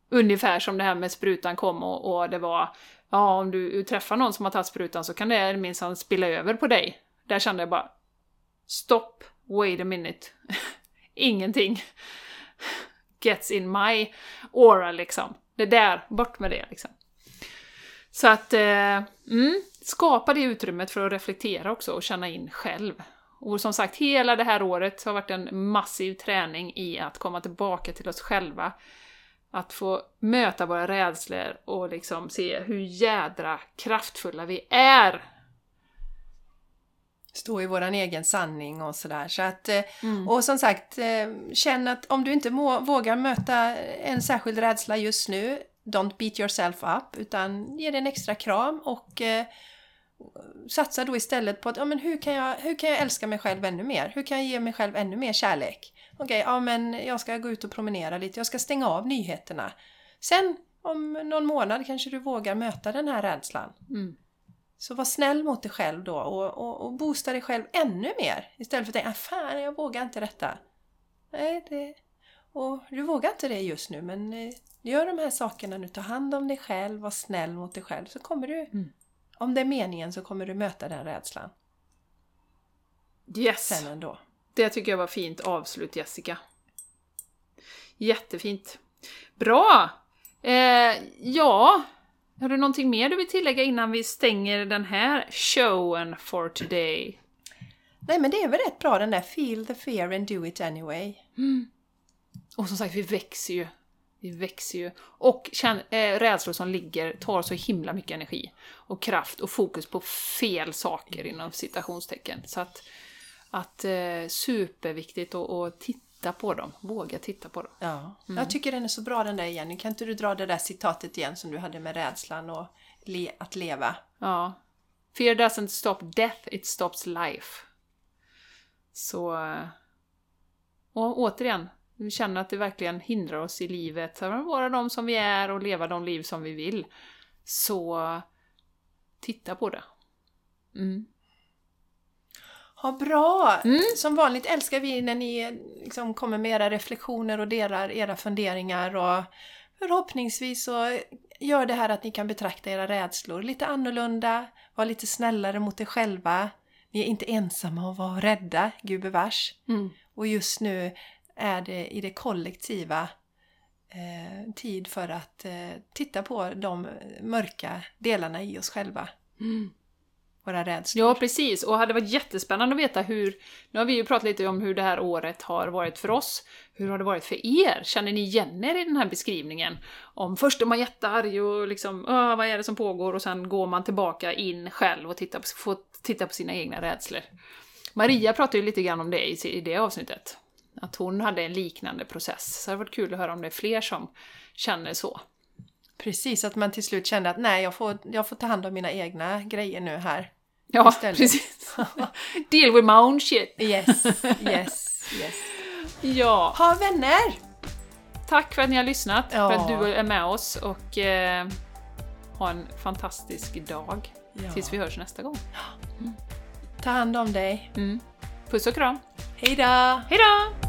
[SPEAKER 2] Ungefär som det här med sprutan kom och, och det var, ja om du träffar någon som har tagit sprutan så kan det minsann spilla över på dig. Där kände jag bara, stopp, wait a minute. Ingenting gets in my aura liksom. Det där, bort med det liksom. Så att, eh, mm, skapa det utrymmet för att reflektera också och känna in själv. Och som sagt, hela det här året har varit en massiv träning i att komma tillbaka till oss själva. Att få möta våra rädslor och liksom se hur jädra kraftfulla vi är
[SPEAKER 1] stå i våran egen sanning och sådär. Så att, eh,
[SPEAKER 2] Mm.
[SPEAKER 1] Och som sagt, eh, känn att om du inte må, vågar möta en särskild rädsla just nu, don't beat yourself up, utan ge dig en extra kram och eh, satsa då istället på att ja, men hur, kan jag, hur kan jag älska mig själv ännu mer? Hur kan jag ge mig själv ännu mer kärlek? Okej, ja men jag ska gå ut och promenera lite, jag ska stänga av nyheterna. Sen om någon månad kanske du vågar möta den här rädslan.
[SPEAKER 2] Mm.
[SPEAKER 1] Så var snäll mot dig själv då och, och, och boosta dig själv ännu mer. Istället för att tänka, "Ah, fan jag vågar inte detta. Nej, det... Och du vågar inte det just nu men eh, gör de här sakerna nu. Ta hand om dig själv, var snäll mot dig själv. Så kommer du,
[SPEAKER 2] Mm.
[SPEAKER 1] om det är meningen, så kommer du möta den rädslan
[SPEAKER 2] Yes!
[SPEAKER 1] sen ändå.
[SPEAKER 2] Det tycker jag var fint avslut Jessica. Jättefint. Bra! Eh, ja, har du någonting mer du vill tillägga innan vi stänger den här showen for today?
[SPEAKER 1] Nej men det är väl rätt bra den där Feel the fear and do it anyway.
[SPEAKER 2] Och som sagt, vi växer ju. Vi växer ju. Och känn, eh, rädslor som ligger tar så himla mycket energi och kraft och fokus på fel saker inom citationstecken. Så att, att eh, superviktigt att att titta på dem. Våga titta på dem.
[SPEAKER 1] Ja.
[SPEAKER 2] Mm.
[SPEAKER 1] Jag tycker den är så bra den där igen. Kan inte du dra det där citatet igen som du hade med rädslan och le- att leva?
[SPEAKER 2] Ja. Fear doesn't stop death, it stops life. Så... eh, Och återigen, vi känner att det verkligen hindrar oss i livet. Att vara de som vi är och leva de liv som vi vill. Så titta på det. Mm.
[SPEAKER 1] Ha bra!
[SPEAKER 2] Mm.
[SPEAKER 1] Som vanligt älskar vi när ni liksom kommer med era reflektioner och delar era funderingar och förhoppningsvis så gör det här att ni kan betrakta era rädslor lite annorlunda, vara lite snällare mot er själva. Ni är inte ensamma och vara rädda, gud bevars.
[SPEAKER 2] Mm.
[SPEAKER 1] Och just nu är det i det kollektiva eh, tid för att eh, titta på de mörka delarna i oss själva.
[SPEAKER 2] Mm.
[SPEAKER 1] Våra rädslor.
[SPEAKER 2] Ja, precis. Och det hade varit jättespännande att veta hur... Nu har vi ju pratat lite om hur det här året har varit för oss. Hur har det varit för er? Känner ni igen er i den här beskrivningen? Om först är man jättearg och liksom vad är det som pågår? Och sen går man tillbaka in själv och tittar på, får titta på sina egna rädslor. Maria pratade ju lite grann om det i, i det avsnittet. Att hon hade en liknande process. Så det hade varit kul att höra om det är fler som känner så.
[SPEAKER 1] Precis, att man till slut kände att nej, jag får, jag får ta hand om mina egna grejer nu här.
[SPEAKER 2] Ja,
[SPEAKER 1] Istället.
[SPEAKER 2] precis. Deal with my own shit.
[SPEAKER 1] Yes, yes, yes.
[SPEAKER 2] Ja.
[SPEAKER 1] Ha vänner!
[SPEAKER 2] Tack för att ni har lyssnat,
[SPEAKER 1] Ja.
[SPEAKER 2] för att du är med oss och eh, ha en fantastisk dag
[SPEAKER 1] Ja.
[SPEAKER 2] tills vi hörs nästa gång.
[SPEAKER 1] Ta hand om dig.
[SPEAKER 2] Mm. Puss och kram!
[SPEAKER 1] Hej då!
[SPEAKER 2] Hejdå!